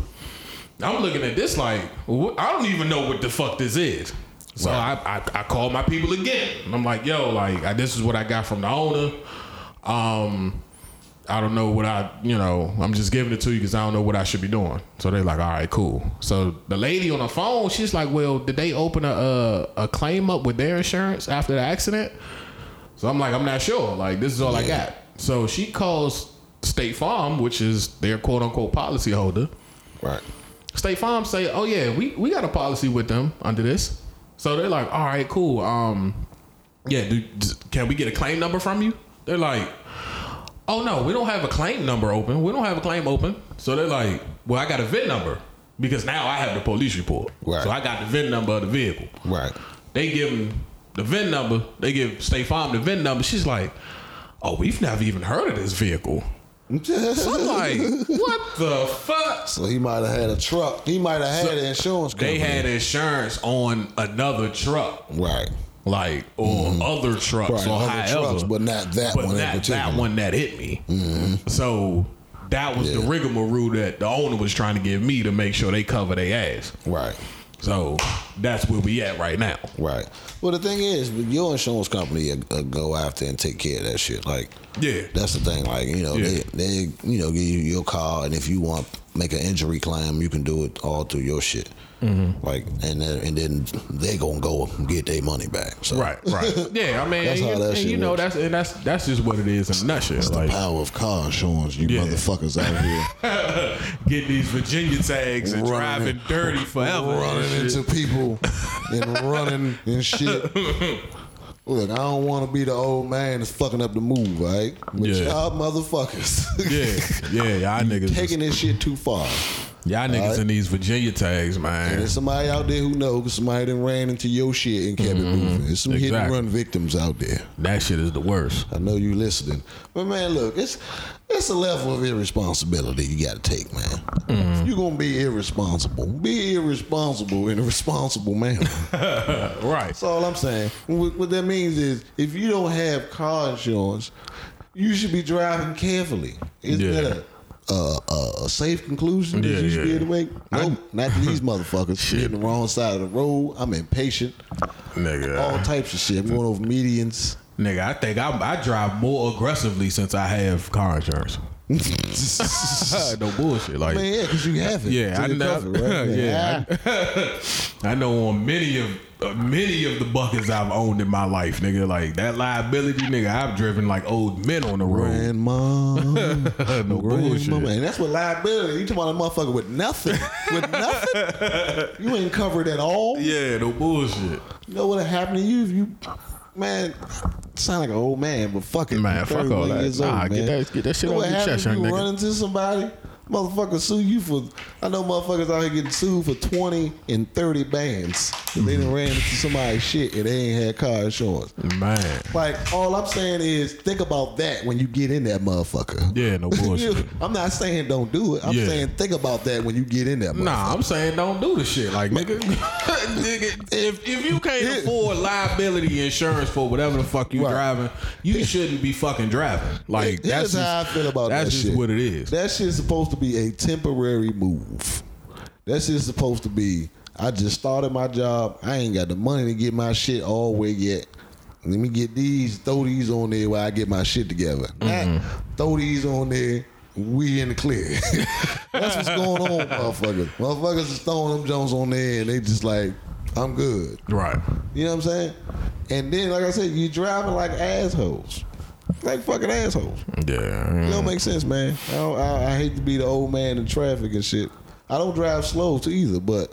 I'm looking at this like I don't even know what the fuck this is. So I, I I called my people again. And I'm like, yo, like I, this is what I got from the owner. Um, I don't know what I, you know, I'm just giving it to you because I don't know what I should be doing. So they're like, all right, cool. So the lady on the phone, she's like, well, did they open a a, a claim up with their insurance after the accident? So I'm like, I'm not sure. Like, this is all I got. So she calls State Farm, which is their quote unquote policy holder. Right. State Farm say, "Oh yeah, we we got a policy with them under this." So they're like, "All right, cool. Um, yeah, do, can we get a claim number from you?" They're like, "Oh no, we don't have a claim number open. We don't have a claim open." So they're like, "Well, I got a VIN number because now I have the police report. Right. So I got the VIN number of the vehicle." Right. They give them the VIN number. They give State Farm the VIN number. She's like, "Oh, we've never even heard of this vehicle." So I'm like, "What the fuck?" So he might have had a truck. He might have had an insurance company. They had insurance on another truck, right. like or other trucks Right, or other however, trucks, but not that but one not. Mm-hmm. that one that hit me. So that was the Yeah. rigmarole that the owner was trying to give me to make sure they cover their ass. Right. So that's where we at right now. Right. Well, the thing is, your insurance company will, will go after and take care of that shit. Like, Yeah. that's the thing. Like, you know, Yeah. they, they, you know, give you your car, and if you want make an injury claim, you can do it all through your shit. Mm-hmm. Like, and then and then they gonna go get their money back. So, Right, right. Yeah, I mean, That's and, how you- that and shit you know works. that's and that's that's just what it is in a nutshell. It's Like the power of car insurance, you Yeah. motherfuckers out here get these Virginia tags and Running driving dirty forever, running into people and running and shit. Look, I don't want to be the old man that's fucking up the move, right? But Yeah. y'all motherfuckers, Yeah, yeah, y'all niggas, taking this shit too far. Y'all niggas Alright. in these Virginia tags, And man. there's somebody out there who knows, somebody done ran into your shit and kept it moving. There's some hit and run victims out there. That shit is the worst. I know you listening, but man, look, it's it's a level of irresponsibility you got to take, man. Mm-hmm. You're gonna be irresponsible, be irresponsible in a responsible manner. Right. That's all I'm saying. What, what that means is, if you don't have car insurance, you should be driving carefully. Isn't Yeah. that a safe conclusion that Yeah, you should be yeah. able to make? Nope, not these motherfuckers. Shit. the wrong side of the road. I'm impatient. Nigga. All types of shit. I'm going over medians. Nigga, I think I, I drive more aggressively since I have car insurance. no bullshit. Like, Man, yeah, because you have it. yeah, I know. comfort, right? yeah, I, I know on many of uh, Uh, many of the buckets I've owned in my life, nigga. Like that liability, nigga. I've driven like old men on the road. Grandma. no bullshit. And that's what liability. You talking about a motherfucker with nothing. With nothing? You ain't covered at all. Yeah, no bullshit. You know what happened to you if you, man, sound like an old man, but fuck it. Man, fuck all that. Nah, old, get that- get that shit You know off your chest, young you nigga. run into somebody, motherfucker sue you for, I know motherfuckers out here getting sued for 20 and 30 bands. 'cause They Mm-hmm. done ran into somebody's shit and they ain't had car insurance. Man. Like, all I'm saying is think about that when you get in that motherfucker. Yeah, no bullshit. I'm not saying don't do it. I'm Yeah. saying think about that when you get in that motherfucker. Nah, I'm saying don't do the shit. Like nigga, nigga if, if you can't Here- afford liability insurance for whatever the fuck you Right. driving, you shouldn't be fucking driving. Like Here's that's just, how I feel about that's that just shit. what it is. That shit's supposed to be a temporary move. That's just supposed to be. I just started my job. I ain't got the money to get my shit all the way yet. Let me get these, throw these on there while I get my shit together. Mm-hmm. Not throw these on there. We in the clear. That's what's going on, motherfuckers. Motherfuckers is throwing them Jones on there and they just like, I'm good. right. You know what I'm saying? And then, like I said, you driving like assholes, like fucking assholes. Yeah. It don't make sense, man. I, don't, I, I hate to be the old man in traffic and shit. I don't drive slow too either, but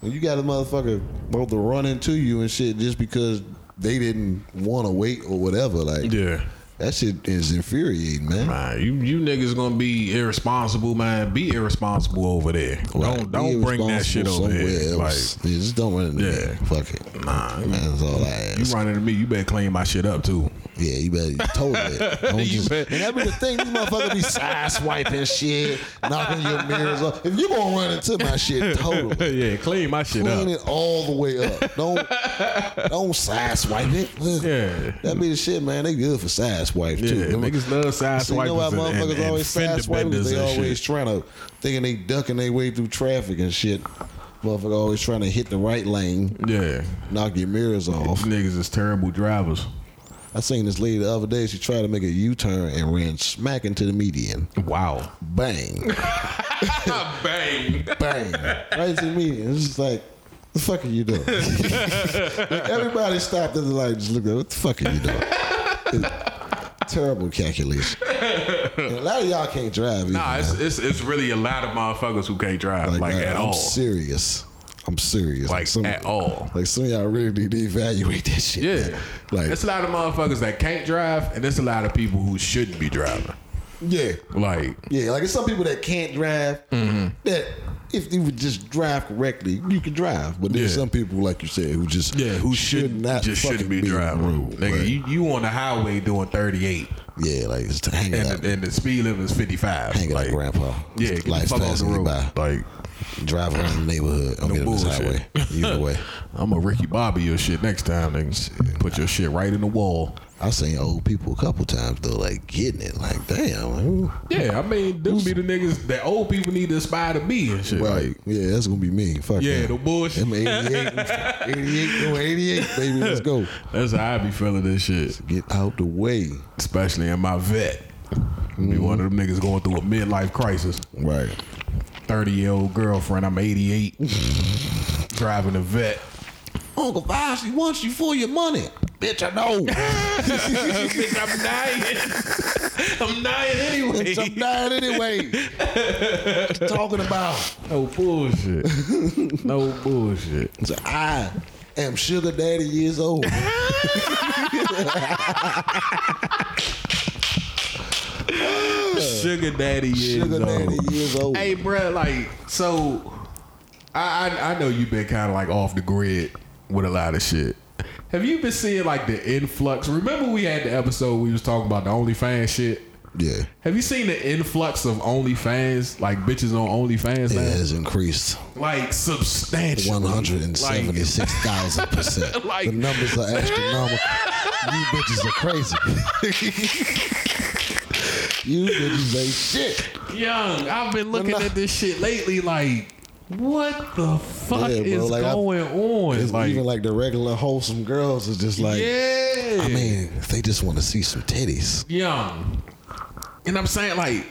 when you got a motherfucker about to run into you and shit just because they didn't want to wait or whatever, like Yeah. That shit is infuriating, man. You you niggas gonna be irresponsible, man. Be irresponsible over there. Right. Don't don't bring that shit over here. Like yeah, just don't run into Yeah. me. Fuck it. Nah, man, that's all I you ask. run into me, you better clean my shit up too. Yeah, you better totally. Don't You just, bet. and that be the thing. These motherfuckers be side swiping shit, knocking your mirrors off. If you gonna run into my shit, totally. yeah, clean my shit up. Clean up. it all the way up. Don't don't side swipe it. Yeah. That be the shit, man. They good for side swipes too. Yeah, Them- niggas love side So you know why motherfuckers and always side swiping? They always shit. trying to thinking they ducking their way through traffic and shit. Motherfucker always trying to hit the right lane, Yeah. knock your mirrors off. Niggas is terrible drivers. I seen this lady the other day. She tried to make a U turn and ran smack into the median. Wow. Bang, Bang. bang, right into the median. It's just like, what the fuck are you doing? Like, everybody stopped and like just looked at, what the fuck are you doing? It's terrible calculation. And a lot of y'all can't drive. Either, Nah, it's, it's it's really a lot of motherfuckers who can't drive like, I- at I'm all. serious. I'm serious. Like some, at all. Like some of y'all really need to evaluate that shit. Yeah. man. Like It's a lot of motherfuckers that can't drive, and there's a lot of people who shouldn't be driving. yeah. Like, Yeah, like it's some people that can't drive Mm-hmm. that if you would just drive correctly, you can drive. But there's Yeah. some people, like you said, who just yeah, who should not just shouldn't be the driving. road. Nigga, Right. you, you on the highway doing 38, yeah, like just hang it and up, the, and the speed limit is 55. hang it like, up, grandpa. Yeah, the life's fuck off the passing road. by. Like, Drive around the neighborhood. I'm No get on this bullshit. highway. Either way, I'm a Ricky Bobby your shit next time, nigga. Put your shit right in the wall. I've seen old people a couple times though, like getting it. Like damn, who- Yeah, I mean, them be the niggas that old people need to aspire to be and shit. right? Like, yeah, that's gonna be me. Fuck yeah, that. the bullshit. Them 88, 88, no, 88, baby. Let's go. That's how I be feeling this shit. Get out the way. Especially in my vet. Be one of them niggas going through a midlife crisis. Right. 30 year old girlfriend, I'm 88. driving a vet. Uncle he wants you for your money. Bitch, I know. Bitch, I'm dying. I'm dying anyway. Bitch, I'm dying anyway. What you talking about? No bullshit. no bullshit. So I am sugar daddy years old. Sugar daddy is Sugar daddy years old. Hey, bruh, like, so I, I I know you've been kind of like off the grid with a lot of shit. Have you been seeing like the influx? Remember we had the episode we was talking about the OnlyFans shit. Yeah. Have you seen the influx of OnlyFans, like bitches on OnlyFans It now? has increased Like substantial. 176%. Like- the numbers are astronomical. you bitches are crazy. you bitches say shit. Young, I've been looking at this shit lately. Like, what the fuck Yeah, is like, I- going on? It's like, even like the regular wholesome girls is just like, yeah. I mean, they just want to see some titties. young. And I'm saying, like,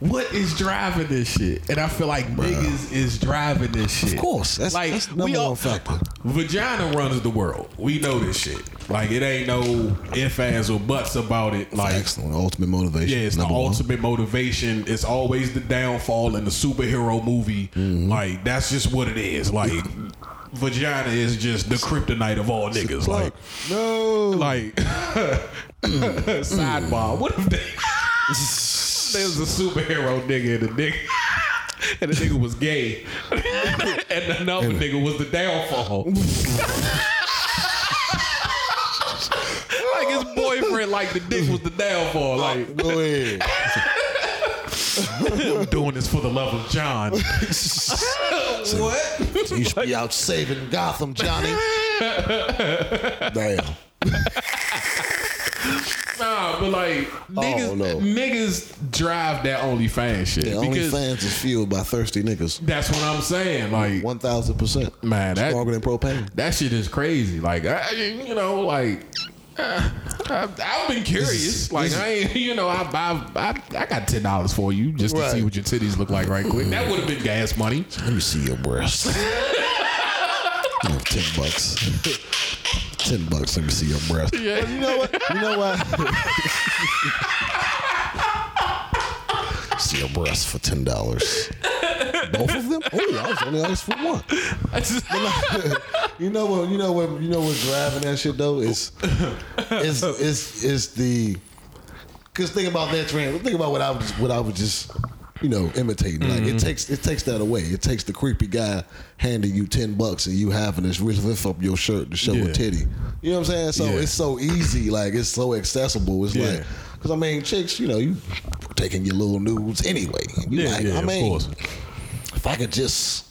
what is driving this shit? And I feel like niggas is driving this shit. Of course, that's, like that's the number we all, one factor. Vagina runs the world. We know this shit. Like it ain't no ifs, ands, or buts about it. Like Excellent, ultimate motivation. yeah, it's number the one. ultimate motivation. It's always the downfall in the superhero movie. Mm-hmm. Like that's just what it is. Like vagina is just the kryptonite of all niggas. Like no, like sidebar. What if they there's a superhero nigga and the nigga and the nigga was gay and another nigga was the downfall. like his boyfriend, like the dick was the downfall. Like oh, go ahead. I'm doing this for the love of John. what? You should be out saving Gotham, Johnny. Damn. But like niggas, no. niggas drive that OnlyFans shit Yeah, OnlyFans is fueled by thirsty niggas. that's what I'm saying. Like One thousand percent. Man, that- stronger than propane. that shit is crazy. Like I, you know, like. Uh, I've been curious. Like I ain't, you know, I I, I, I got ten dollars for you just to Right. see what your titties look like right quick. That would have been gas money. Let me see your breasts. You ten bucks. ten bucks. Let me see your breasts. Yeah. You know what? You know what? see your breasts for ten dollars. Both of them? Oh, yeah, I was only asked for one. you know what? You know what? You know what's driving that shit though? Is is is is the Cause think about that trend. Think about what I was what I was just you know imitating. Like Mm-hmm. it takes it takes that away. It takes the creepy guy handing you ten bucks and you having to lift up your shirt to show Yeah. a titty. You know what I'm saying? So Yeah. it's so easy. Like it's so accessible. It's Yeah. like because I mean chicks, you know, you taking your little nudes anyway. You Yeah, like, yeah, I of mean, course. if I could just.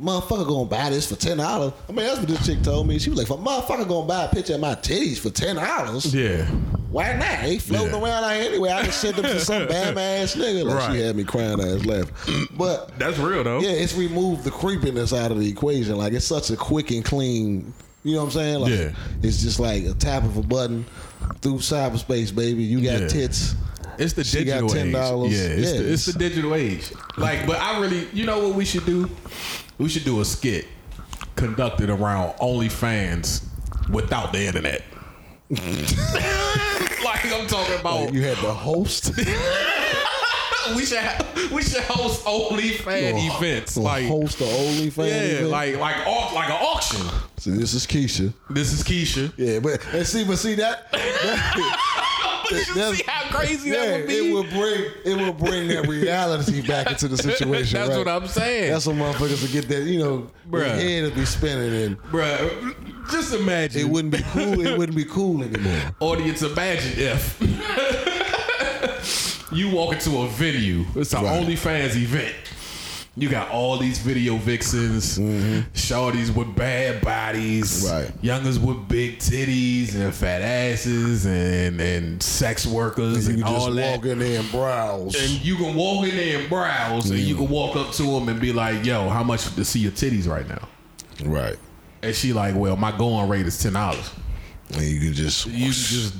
Motherfucker gonna buy this for ten dollars. I mean, that's what this chick told me. She was like, "If a motherfucker gonna buy a picture of my titties for ten dollars, Yeah. why not? They floating Yeah. around out here anyway. I can send them to some bam ass nigga. Like Right. she had me crying ass laughing. But That's real though. yeah, it's removed the creepiness out of the equation. Like it's such a quick and clean. You know what I'm saying? Like Yeah. it's just like a tap of a button through cyberspace, baby. You got Yeah. tits. It's the She digital age. $10. Yeah, it's, Yeah, the, it's the digital age. Like, but I really, you know what we should do? We should do a skit conducted around OnlyFans without the internet. like I'm talking about, You had the host. we should have, we should host OnlyFans events. Like, host the OnlyFans. yeah, event. like like au- like an auction. So this is Keisha. This is Keisha. Yeah, but and see, but see that. that But you that's- see how crazy yeah, that would be. it will bring it will bring that reality back into the situation. That's right? what I'm saying. That's what motherfuckers will get that, you know, Bruh. head will be spinning and Bruh, just imagine. it wouldn't be cool. It wouldn't be cool anymore. Audience, imagine if you walk into a venue. It's an Right. OnlyFans event. You got all these video vixens, shorties with bad bodies, Mm-hmm. Right. youngers with big titties and fat asses, and and sex workers You and just all that. walk in there and browse. And you can walk in there and browse, and Mm. you can walk up to them and be like, "Yo, how much to see your titties right now?" right. And she like, "Well, my going rate is ten dollars." And you can just You can just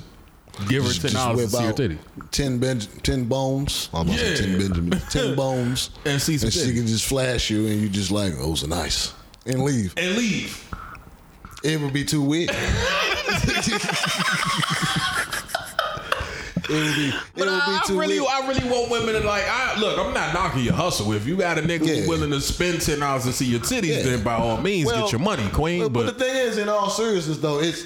give her ten just dollars to see her out titty. Ten Benj- ten bones. Almost Yeah. ten Benjamin. Ten bones. And see some And she titties. can just flash you and you just like, oh, those are nice. And leave. and leave. It would be too weird. it would be. It But would be I, I too really, weird. I really want women to like. I, look, I'm not knocking your hustle. If you got a nigga Yeah. willing to spend ten dollars to see your titties, Yeah. then by all means, Well, get your money, queen. But, But, but the thing is, in all seriousness, though, it's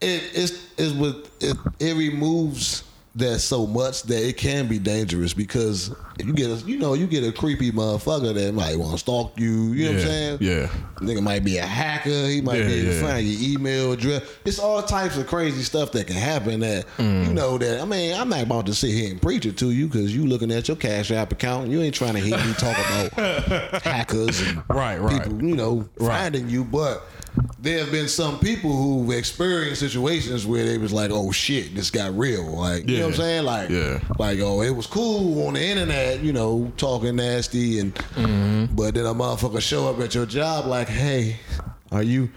it it's is with it, it removes that so much that it can be dangerous because you get a you know you get a creepy motherfucker that might want to stalk you. You know what I'm Yeah, saying? yeah. Nigga might be a hacker. He might Yeah, be able to yeah. find your email address. It's all types of crazy stuff that can happen. That Mm. you know that I mean I'm not about to sit here and preach it to you because you looking at your Cash App account. You ain't trying to hear me talk about hackers and Right, right. people you know Right. finding you, but there have been some people who've experienced situations where they was like, "Oh shit, this got real." Like, you know what I'm saying? Like, Yeah. like, oh, it was cool on the internet, you know, talking nasty, and Mm-hmm. but then a motherfucker show up at your job like, "Hey, are you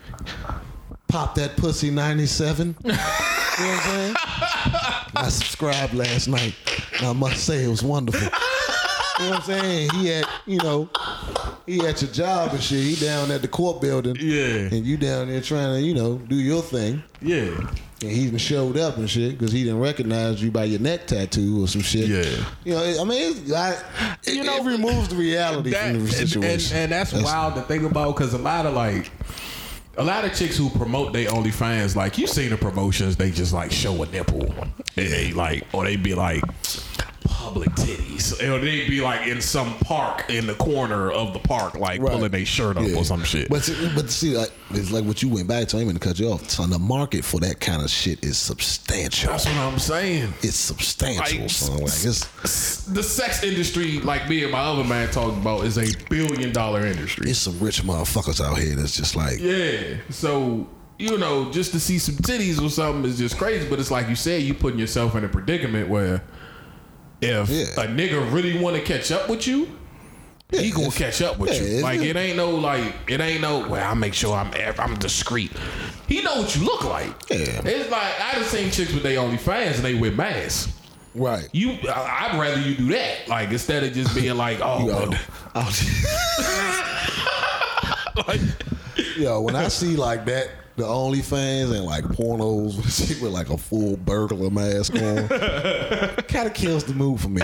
pop that pussy 97?" you know what I'm saying? I subscribed last night. And I must say it was wonderful. You know what I'm saying? He had, you know, he at your job and shit. He down at the court building. Yeah. And you down there trying to, you know, do your thing. yeah, And he even showed up and shit because he didn't recognize you by your neck tattoo or some shit. Yeah. You know, I mean, it's, I, it, You know, it removes the reality That- from the situation. and, and that's, wild to think about because a lot of like. A lot of chicks who promote they OnlyFans, like you see the promotions, they just like show a nipple, and they like, or they be like public titties, or they'd be like in some park in the corner of the park, like Right. pulling their shirt up Yeah. or some shit. But see, but see, like it's like what you went back to. I ain't mean to cut you off. Son, the market for that kind of shit is substantial. that's what I'm saying. It's substantial. Like, son. Like it's the sex industry, like me and my other man talked about, is a billion dollar industry. it's some rich motherfuckers out here that's just like Yeah. So, you know, just to see some titties or something is just crazy. But it's like you said, you putting yourself in a predicament where if Yeah. a nigga really want to catch up with you, he gonna catch up with yeah, you. Like it ain't no like it ain't no. Well, I make sure I'm I'm discreet. He know what you look like. Yeah. It's like I done seen chicks with they only fans and they with masks. right. You, I- I'd rather you do that. Like instead of just being like, oh, Yo, well, I'll- Yo, when I see like that, the OnlyFans and like pornos with a with like a full burglar mask on, kind of kills the mood for me.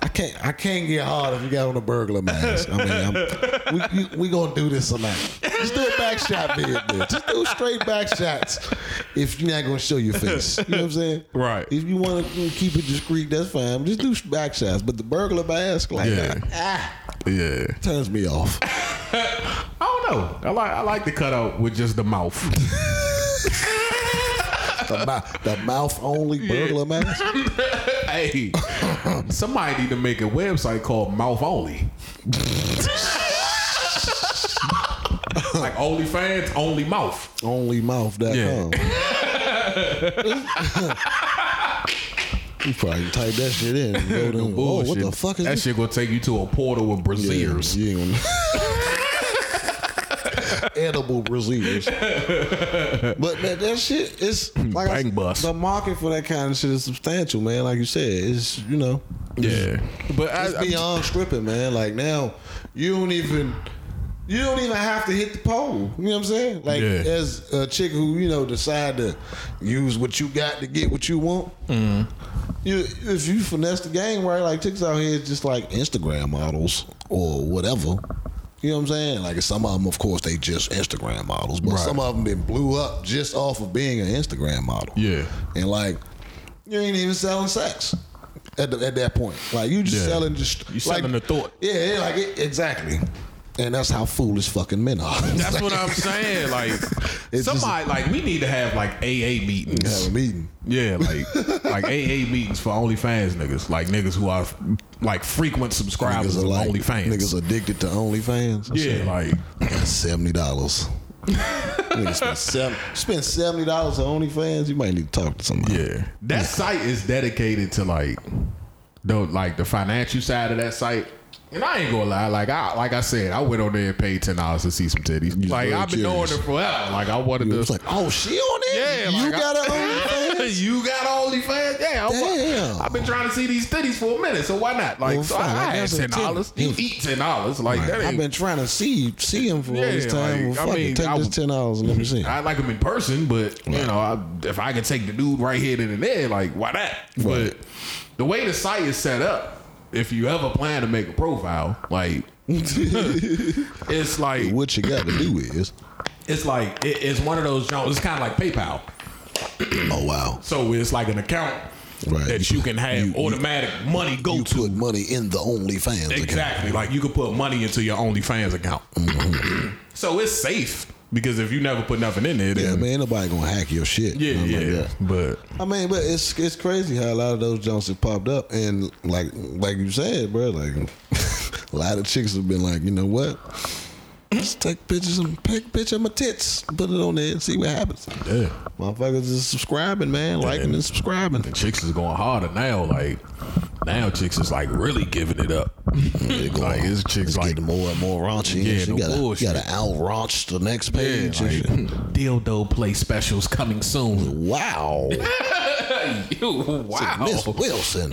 I can't, I can't get hard if you got on a burglar mask. I mean, I'm, we, we we gonna do this tonight. Just do it back shot vid, man. Just do straight back shots. If you're not gonna show your face, you know what I'm saying? Right. If you want to keep it discreet, that's fine. Just do back shots. But the burglar mask, like, Yeah. ah, Yeah. turns me off. I know. I like I like the cutout with just the mouth. The, mou- the mouth only burglar mask. hey, somebody need to make a website called Mouth Only. like OnlyFans, only mouth. Onlymouth.com. Yeah. you probably can type that shit in. And go to, oh, what the fuck is that this? shit gonna take you to a portal with braziers. Yeah, you ain't gonna- Edible braziers. but that, that shit is like I- Bang bus. the market for that kind of shit is substantial, man. Like you said, it's you know, Yeah, but I, it's I, beyond stripping, man. Like now, you don't even. You don't even have to hit the pole. You know what I'm saying? Like Yeah. as a chick who you know decide to use what you got to get what you want. Mm-hmm. You if you finesse the game right, like chicks out here just like Instagram models or whatever. You know what I'm saying? Like some of them, of course, they just Instagram models, but Right. some of them been blew up just off of being an Instagram model. Yeah. and like you ain't even selling sex. At, the, at that point, like you just Yeah. selling just You selling like, the thought. Yeah, yeah, like it, exactly, and that's how foolish fucking men are. that's what I'm saying. Like It's just- somebody, like we need to have like AA meetings. have a meeting. Yeah, like like AA meetings for OnlyFans niggas, like niggas who are like frequent subscribers Niggas of like OnlyFans. niggas addicted to OnlyFans. yeah, like seventy dollars. Spend seven, spend seventy dollars on OnlyFans. You might need to talk to somebody. yeah. That site is dedicated to like the like the financial side of that site. And I ain't gonna lie, like I like I said, I went on there and paid ten dollars to see some titties. just Like I've been curious. doing it forever. Like I wanted to was like, oh, she on it? Yeah, you like, got I- an OnlyFans. you got OnlyFans? Yeah, I Damn. I've been trying to see these titties for a minute, so why not? Like, Well, so fine, I, I I had ten dollars. You eat ten dollars? Like that I've been trying to see see him for all this time. like, well, I mean, it, take I this ten dollars and let me see. I like him in person, but you know, I, if I can take the dude right here then and there, like why not? But the way the site is set up, if you ever plan to make a profile, like it's like what you got to do is, it's like it- it's one of those jobs. It's kind of like PayPal. oh wow, So it's like an account Right. that you can have You- you- automatic money go you to. put money in the OnlyFans account. Exactly. Like you could put money into your OnlyFans account. Mm-hmm. so it's safe because if you never put nothing in there, Yeah, man, nobody gonna hack your shit. yeah, nothing like yeah. that. But I mean, but it's it's crazy how a lot of those jumps have popped up, and like like you said, bro, like a lot of chicks have been like, you know what? Let's take pictures and take a picture of my tits, put it on there, and see what happens. yeah, Motherfuckers is subscribing, man, liking and subscribing. the chicks is going harder now. Like now, chicks is like really giving it up. Go like his chicks like getting more and more raunchy. Yeah, you gotta, bullshit. You gotta out raunch the next page. and like, dildo play specials coming soon. wow, You- wow. Miss Wilson.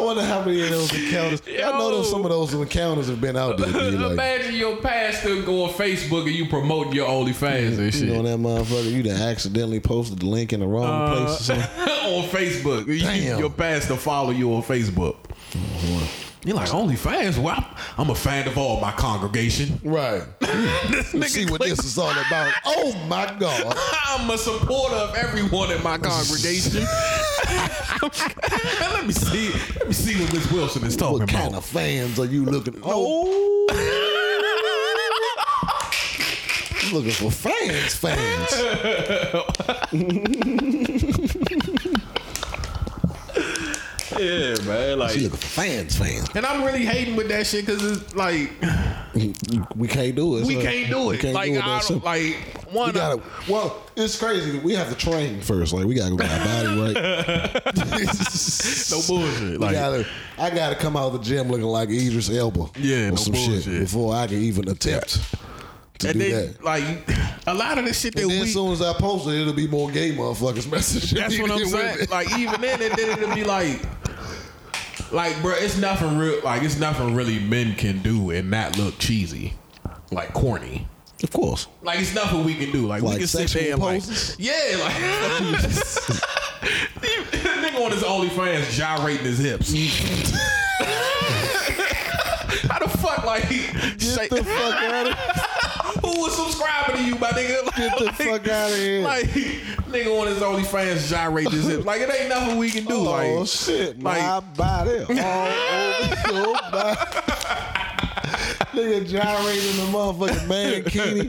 I wonder how many of those encounters. I know some of those encounters have been out there. Like, Imagine your pastor go on Facebook and you promoting your OnlyFans and shit. you know that motherfucker. You done accidentally posted the link in the wrong place or uh, something. on Facebook. You- Damn. your pastor follow you on Facebook. Oh, You're like OnlyFans. Well, I'm, I'm a fan of all my congregation. Right. This Let's see what this is all about. Oh my god. I'm a supporter of everyone in my congregation. let me see. Let me see what Miss Wilson is talking about. What kind about. of fans are you looking? Oh, looking for fans, fans. Yeah, man. Like, She looking for fans, fans. and I'm really hating with that shit because it's like We can't do it. we so- can't do we it. can't like do it I don't simple. like We one. gotta. Uh, well, it's crazy. We have to train first. Like we gotta get our body right. no bullshit. We Like, gotta, I gotta come out of the gym looking like Idris Elba. Yeah, or no some shit before I can even attempt to and do then that. like a lot of the shit that And then we as soon as I post it, it'll be more gay motherfuckers messaging. That's me what I'm to get with saying. Like even then, it then it'll be like, like bro, it's nothing real. Like it's nothing really men can do and not look cheesy, like corny. of course. Like it's nothing we can do. Like, Like we can sit there and like, poses? yeah, like nigga on his OnlyFans gyrating his hips. How the fuck, like, Get say- the fuck out of who was subscribing to you, my nigga? Like, Get the fuck out of here. Like, nigga on his OnlyFans gyrate his hips. Like, it ain't nothing we can do. Oh like, shit, like- my body all over your body. Nigga gyrating the motherfucking mankini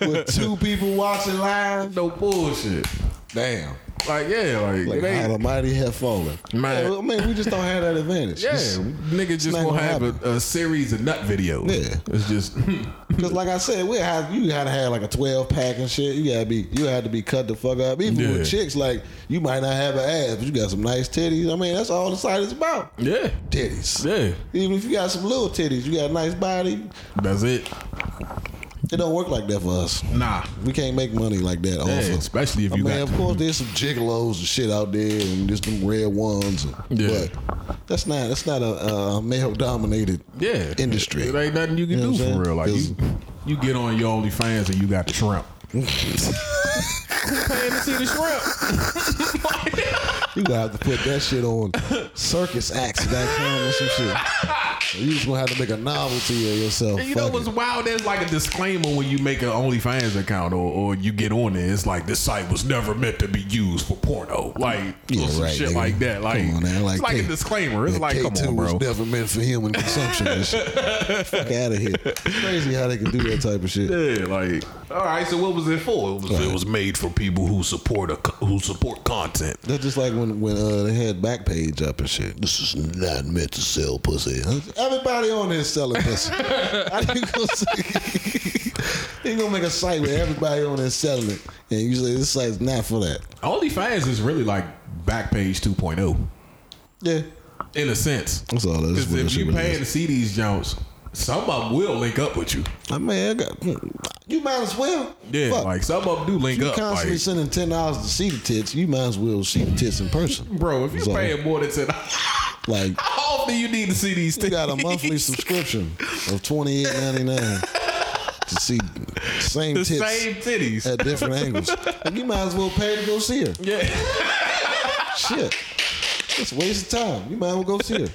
with two people watching live. no bullshit. Damn. Like, yeah, like, Like it ain't. how the mighty have fallen. Man. Yeah, I mean, we just don't have that advantage. Yeah, It's- nigga just gonna have a, a series of nut videos. Yeah. It's just Cause like I said, we have you gotta have like a twelve pack and shit. You gotta be you had to be cut the fuck up. Even Yeah. with chicks, like you might not have an ass, but you got some nice titties. I mean, that's all the site is about. Yeah. Titties. Yeah. Even if you got some little titties, you got a nice body. That's it. It don't work like that for us. Nah. We can't make money like that. off Yeah, of- especially if I you mean, of course, there's some gigolos and shit out there, and there's some red ones. Yeah. But that's not that's not a, a male dominated Yeah. industry. It ain't nothing you can You know do for real. Like you, you get on your OnlyFans and you got the shrimp. Paying to see the shrimp? You gotta have to put that shit on circusacts.com or some shit. You just gonna have to make a novelty of yourself. And you know Fuck what's it. wild? There's like a disclaimer when you make an OnlyFans account or, or you get on there. It's like this site was never meant to be used for porno. Like Yeah, or some right, shit nigga. like that. Like, Come on like it's like K- a disclaimer. It's like, come K2 on, was never meant for human consumption. and shit. Fuck out of here. It's crazy how they can do that type of shit. Yeah, like all right. So what was it for? It was, it was made for people who support a, who support content. That's just like when when uh, they had Backpage up and shit. This is not meant to sell pussy. Everybody on there is selling pussy. How you gonna say? gonna make a site where everybody on there selling it, and usually this site's not for that. OnlyFans is really like Backpage 2.0 Yeah, in a sense. that's all. That's Because what if that you really paying is. to see these Jones, some of them will link up with you. I mean, I got you might as well. Yeah, Fuck. like some of them do link up. you up. constantly Like, sending ten dollars to see the tits. You might as well see the tits in person, bro, if you So, paying more than ten, Like how often do you need to see these you got a monthly subscription of twenty eight ninety nine to see same the tits same titties. at different angles. Like, you might as well pay to go see her. yeah, Shit, it's a waste of time. You might as well go see her.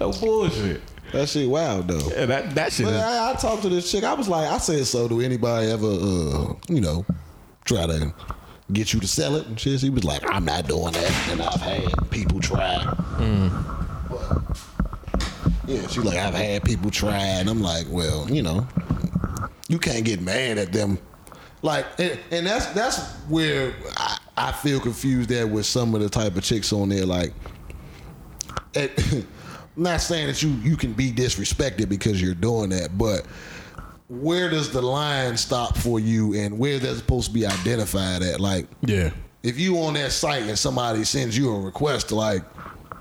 no bullshit. That shit wild though. Yeah, that that shit. But Is, I, I talked to this chick. I was like, I said, so do anybody ever, uh, you know, try to get you to sell it and shit? She was like, I'm not doing that. And I've had people try. But, yeah, she's like, I've had people try. And I'm like, well, you know, you can't get mad at them. Like, and, and that's that's where I, I feel confused at with some of the type of chicks on there. Like, at, I'm not saying that you you can be disrespected because you're doing that, but where does the line stop for you, and where that's supposed to be identified at? Like, yeah, if you on that site and somebody sends you a request to like,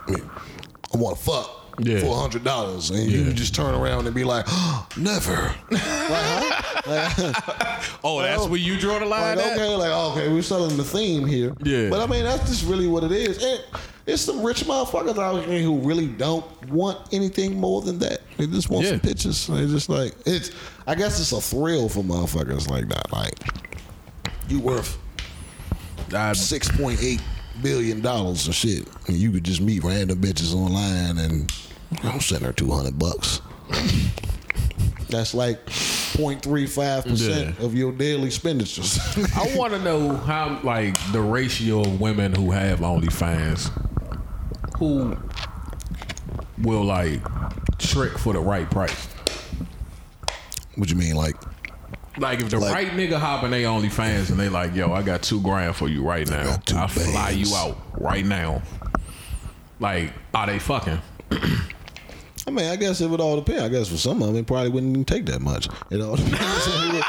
I want to fuck. Yeah. For a hundred dollars, and Yeah. you just turn around and be like, oh, "Never." like, huh? Oh, that's where you draw the line. Like, at? okay, like okay, we're selling the theme here. Yeah. But I mean, that's just really what it is. And it's some rich motherfuckers out here who really don't want anything more than that. They just want Yeah. some pictures. They just like it's. I guess it's a thrill for motherfuckers like that. Like you worth six point eight billion dollars and shit, and you could just meet random bitches online and I'll send her two hundred bucks. That's like 0.35 percent of your daily expenditures. I want to know how, like, the ratio of women who have OnlyFans who will like trick for the right price. what you mean, like? Like if the Like- right nigga hop in they OnlyFans and they like, yo, I got two grand for you right now. I fly bands. you out right now. Like, are they fucking? I mean, I guess it would all depend. I guess for some of them, it probably wouldn't even take that much. It all depends on who it,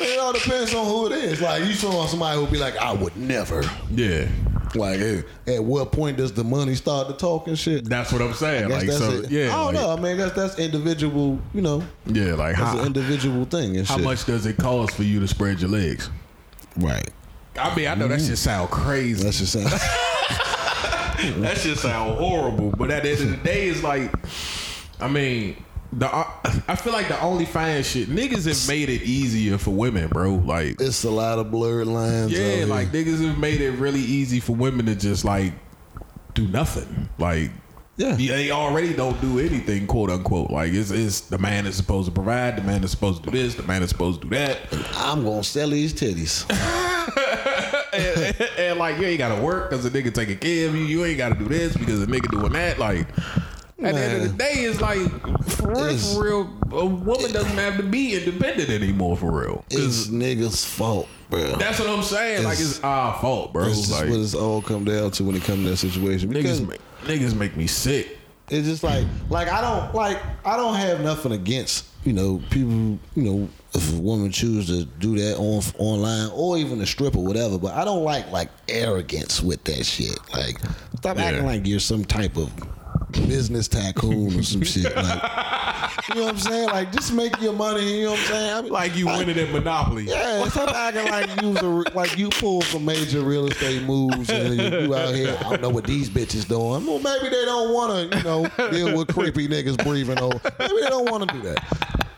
it all depends on who it is. Like you saw somebody who'd be like, I would never. Yeah. Like, eh, at what point does the money start to talk and shit? That's what I'm saying. Like so it. yeah. I don't like, know. I mean, that's that's individual. You know, Yeah, like how, an individual thing and how shit. much does it cost for you to spread your legs? Right. I mean, I know that shit sound crazy. That's just saying. that shit sound horrible. But at the end of the day, it's like, I mean, the I feel like the only OnlyFans shit, niggas have made it easier for women, bro. Like, it's a lot of blurred lines. yeah, here. like niggas have made it really easy for women to just like do nothing. Like, Yeah. They already don't do anything, quote unquote. Like it's, it's the man is supposed to provide, the man is supposed to do this, the man is supposed to do that. I'm gonna sell these titties. and, and, and, like you ain't gotta work because the nigga taking care of you. You ain't gotta do this because the nigga doing that. Like at the end of the day, it's like for real, It's- for real, a woman doesn't have to be independent anymore. For real, It's niggas' fault, bro. that's what I'm saying. like It's- it's our fault, bro. That's just like what it's all come down to when it comes to that situation. Because niggas, make, niggas make me sick. it's just like, like I don't like, I don't have nothing against you know people. You know, if a woman choose to do that on online or even a strip or whatever, but I don't like like arrogance with that shit. Like, stop Yeah. acting like you're some type of business tycoon or some shit. Like, you know what I'm saying? Like, just make your money. You know what I'm saying? I mean, Like you I- winning at Monopoly. Yeah, stop acting like you was a, like you pulled some major real estate moves and you, you out here. I don't know what these bitches doing. Well, maybe they don't want to, you know, deal with creepy niggas breathing over. Maybe they don't want to do that.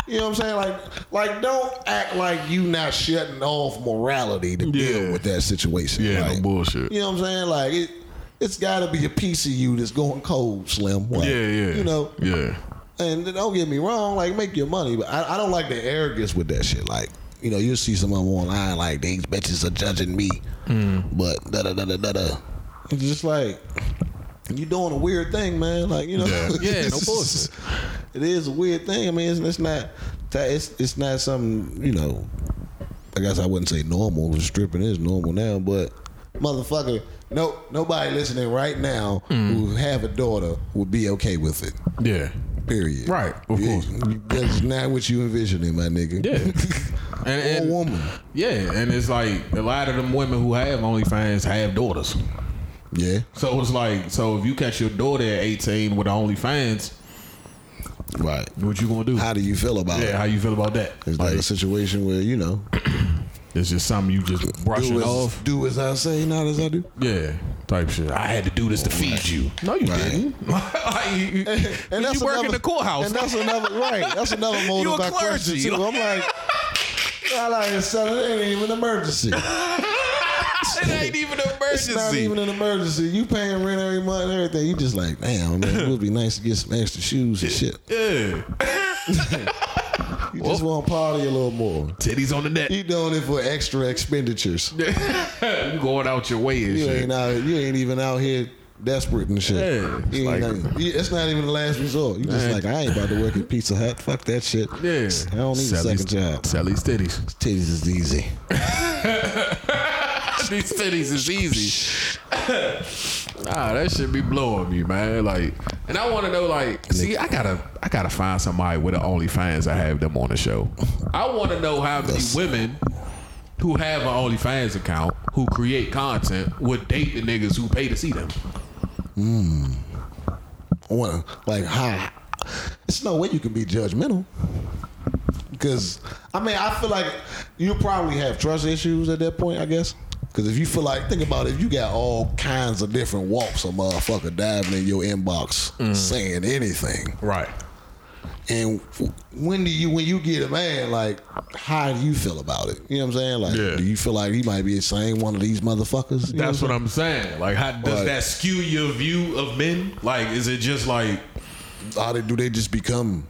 You know what I'm saying? Like, like don't act like you not shutting off morality to Yeah. deal with that situation. Yeah, no like, bullshit. You know what I'm saying? Like it, it's got to be a piece of you that's going cold, Slim. Like, Yeah, yeah. You know, Yeah. and don't get me wrong, like make your money, but I, I don't like the arrogance with that shit. Like, you know, you'll see some of them online like these bitches are judging me, mm. but da da da da da da. It's just like you doing a weird thing, man. Like you know, Yeah. Yeah, no bullshit. It is a weird thing. I mean, it's, it's not. It's it's not something you know. I guess I wouldn't say normal. Stripping is normal now, but motherfucker, no nobody listening right now Mm. who have a daughter would be okay with it. Yeah. Period. Right, of Yeah, course. That's not what you envisioning, my nigga. Yeah. And, or and woman. yeah, and it's like a lot of them women who have OnlyFans have daughters. Yeah. So it's like, so if you catch your daughter at 18 with OnlyFans, Right. what you gonna do? How do you feel about yeah, it? Yeah, how you feel about that? Is that Like, a situation where you know it's just something you just brushing do as, off. do as I say, not as I do? Yeah, type shit. I had to do this to feed you. No, you Right. didn't. like, you, you, And you work in the courthouse. And that's another right. That's another motive You a I question clergy. too. I'm like, I like to sell it. It ain't even an emergency. it ain't even an It's not emergency. even an emergency. You paying rent every month and everything. You just like, damn, man, it would be nice to get some extra shoes and shit. yeah, You just want to party a little more. titties on the net. You doing it for extra expenditures. you going out your way and You shit. ain't out. You ain't even out here desperate and shit. Yeah, it's You ain't like- not- you- it's not even the last resort. You just Man. like I ain't about to work at Pizza Hut. Fuck that shit. Yeah, I don't need a these- second job. Sell these titties. Titties is easy. these titties is easy. Nah, that should be blowing me, man. Like, and I want to know, like, see, I gotta, I gotta find somebody with an OnlyFans. I have them on the show. I want to know how many women who have an OnlyFans account who create content would date the niggas who pay to see them. I want to, like how. It's no way you can be judgmental. Because I mean, I feel like you probably have trust issues at that point. I guess. Because if you feel like, think about it, if you got all kinds of different walks of motherfucker diving in your inbox mm. saying anything, Right. And when do you when you get a man like how do you feel about it? You know what I'm saying? Like Yeah. do you feel like he might be the same one of these motherfuckers? You That's what what I'm saying. Like, how does Right. that skew your view of men? Like, is it just like How they do they just become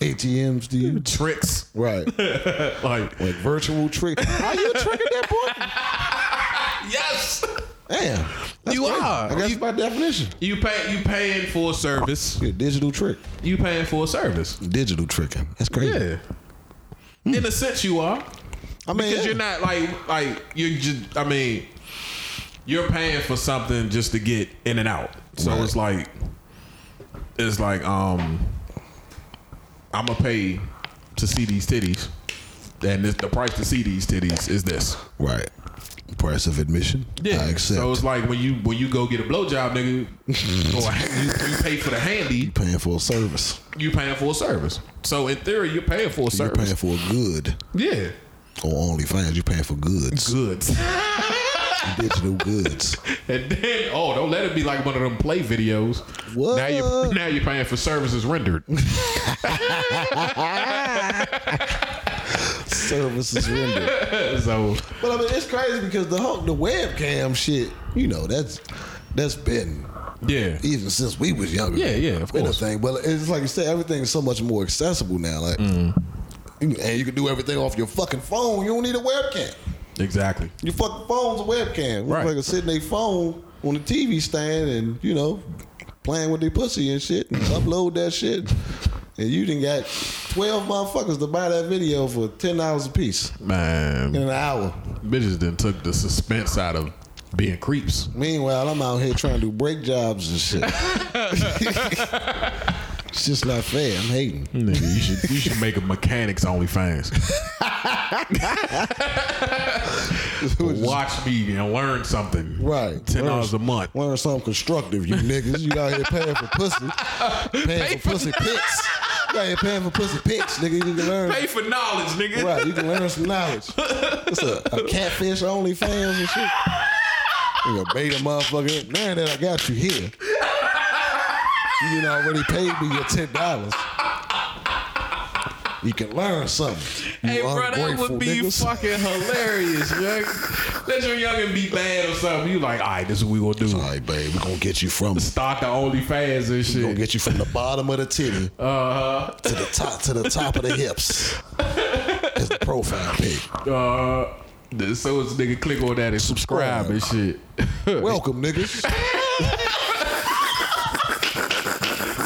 ATMs to you? tricks? Right. Like, Like virtual tricks. How you tricking that boy? Yes, Damn. You crazy. are. I guess You- by definition. you pay, you paying for a service. You're digital trick. You paying for a service. Digital tricking. That's crazy. Yeah. In a sense, you are. I mean, because yeah. you're not like like you're just. I mean, you're paying for something just to get in and out. So Right. it's like, it's like um, I'm gonna pay to see these titties, and this, the price to see these titties is this. Right. Price of admission. Yeah, I accept. So it's like when you when you go get a blowjob, nigga, or you, you pay for the handy, You paying for a service. you paying for a service. So in theory, you're paying for a service. You're paying for a good. yeah. Or OnlyFans, you're paying for goods. Goods. Digital goods. And then, oh, don't let it be like one of them play videos. What? Now you're now you're paying for services rendered. Services rendered. so But I mean, it's crazy because the whole the webcam shit, you know, that's that's been Yeah. even since we was younger. Yeah, yeah, of Been a course. thing, but it's like you said, everything's so much more accessible now. Like, Mm. and you can do everything off your fucking phone. You don't need a webcam. Exactly. Your fucking phone's a webcam. Right. Right. Like sitting their phone on the TV stand and you know playing with their pussy and shit and upload that shit. And you didn't got twelve motherfuckers to buy that video for ten dollars a piece Man, in an hour. bitches then took the suspense out of being creeps. Meanwhile, I'm out here trying to do break jobs and shit. it's just not fair. I'm hating. Nigga, you should you should make a mechanics OnlyFans. Watch me and learn something. Right. Ten dollars a month. Learn something constructive, you niggas. You out here paying for pussy. Paying for pussy pics. You out here paying for pussy pics, nigga. You can learn. Pay for knowledge, nigga. Right, you can learn some knowledge. It's a, a catfish only fans and shit. You gonna bait a motherfucker. Now that I got you here, you already paid me your ten dollars. You can learn something. You Hey, bro, that would be niggas. fucking hilarious, young. Let your youngin' be bad or something. You like, all right, this is what we gonna do. All right, babe, we gonna get you from Start the OnlyFans and we gonna get you from the bottom of the titty Uh, to the top to the top of the hips. It's the profile pic. uh, so it's nigga click on that and subscribe and shit. Welcome, niggas.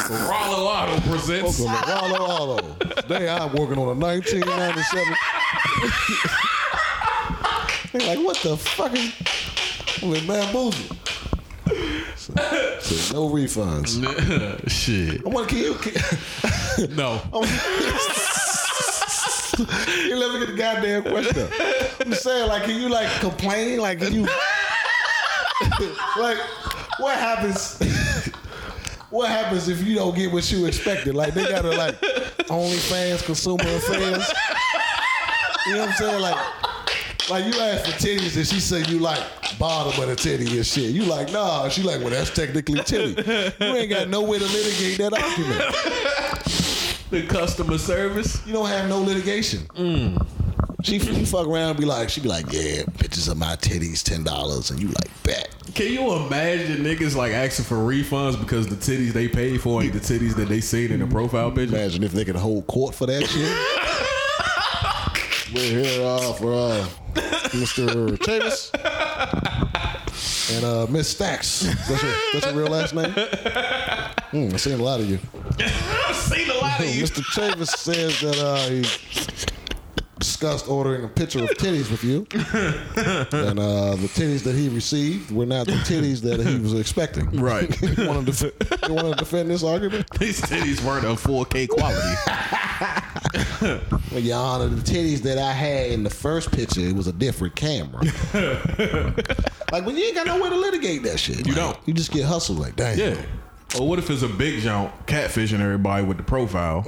Ralo Auto presents. Welcome to Wallow Wallow. Today I'm working on a 1997. They're like, what the fuck is? I'm bamboozled. So, so no refunds. shit. I want to you. No. You let me get the goddamn question. I'm saying, like, can you like complain? Like, can you like what happens? What happens if you don't get what you expected? Like they gotta like OnlyFans consumer affairs. You know what I'm saying? Like, like you ask for titties and she say you like bottom of the titty and shit. You like nah. She like well that's technically titty. You ain't got no way to litigate that argument. The customer service. You don't have no litigation. Mm. She fuck around and be like, she be like, yeah, pictures of my titties, ten dollars, and you like, bet. Can you imagine niggas like asking for refunds because the titties they paid for ain't the titties that they seen in the profile picture? Imagine if they could hold court for that shit. We're here uh, for uh, Mr. Chavis and uh, Miss Stacks. That's your, that's your real last name? Hmm, I've seen a lot of you. I've seen a lot of you. Mr. Chavis says that uh, he discussed ordering a picture of titties with you, and uh, the titties that he received were not the titties that he was expecting. Right. you want to def- you want to defend this argument? These titties weren't of 4K quality. Well, Your Honor, the titties that I had in the first picture, it was a different camera. like when you ain't got no way to litigate that shit. You Like, don't. You just get hustled like, damn. Yeah. Or what if it's a big jump catfishing everybody with the profile,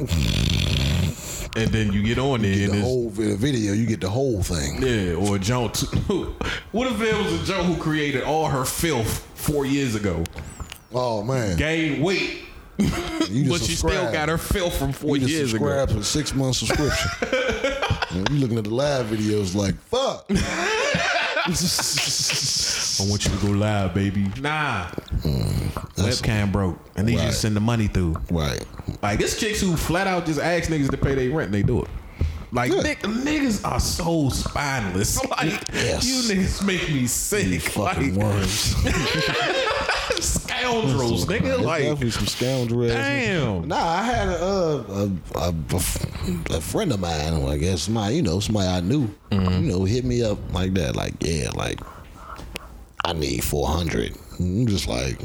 and then you get on there The and it's whole video, you get the whole thing. yeah, or t- what if it was a jump who created all her filth four years ago, Oh man, gained weight, you but she still got her filth from four You just years ago? subscribe a six month subscription. and you looking at the live videos like, fuck. I want you to go live, baby. Nah, webcam broke, and they Right. just send the money through. right. Like this chicks who flat out just ask niggas to pay their rent, and they do it. Like nick- niggas are so spineless. Like Yes. you niggas make me sick. You Fucking like worms. scoundrels, nigga. Like definitely some scoundrels. damn. Nah, I had a, uh, a, a, a friend of mine, I guess, somebody, you know, somebody I knew, Mm-hmm. you know, hit me up like that, like, yeah, like, I need 400. I'm just like,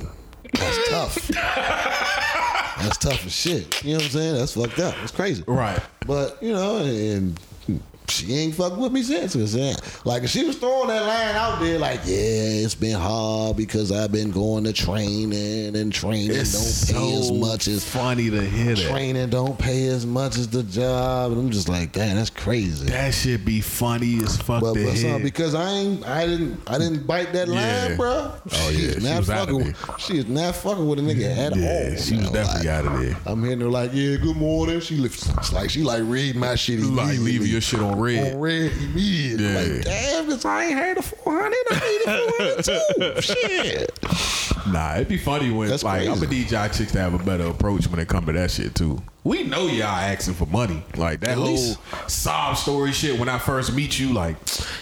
that's tough. that's tough as shit. You know what I'm saying? That's fucked up. It's crazy. Right. But, you know, and she ain't fucked with me since. 'cause, Like, she was throwing that line out there, like, yeah, it's been hard because I've been going to training and training It's don't pay as much as funny to hear that. training don't pay as much as the job. And I'm just like, damn, that's crazy. That should be funny as fuck But, to but hear. because I ain't, I didn't, I didn't bite that line, Yeah. bro. Oh, yeah, is she not was out of fucking. there. With, she is not fucking with a nigga at yeah, all. she was definitely Like, out of there. I'm hitting her like, yeah, good morning. She looks like she like read my shit. Like leave your shit on red. on red immediately. Yeah. Like, damn, bitch, I ain't had a 400. I need a 400 too. Shit. Nah, it'd be funny when That's like I'm crazy. gonna need y'all chicks to have a better approach when it come to that shit too. We know y'all asking for money. Like that At whole least- sob story shit when I first meet you, like,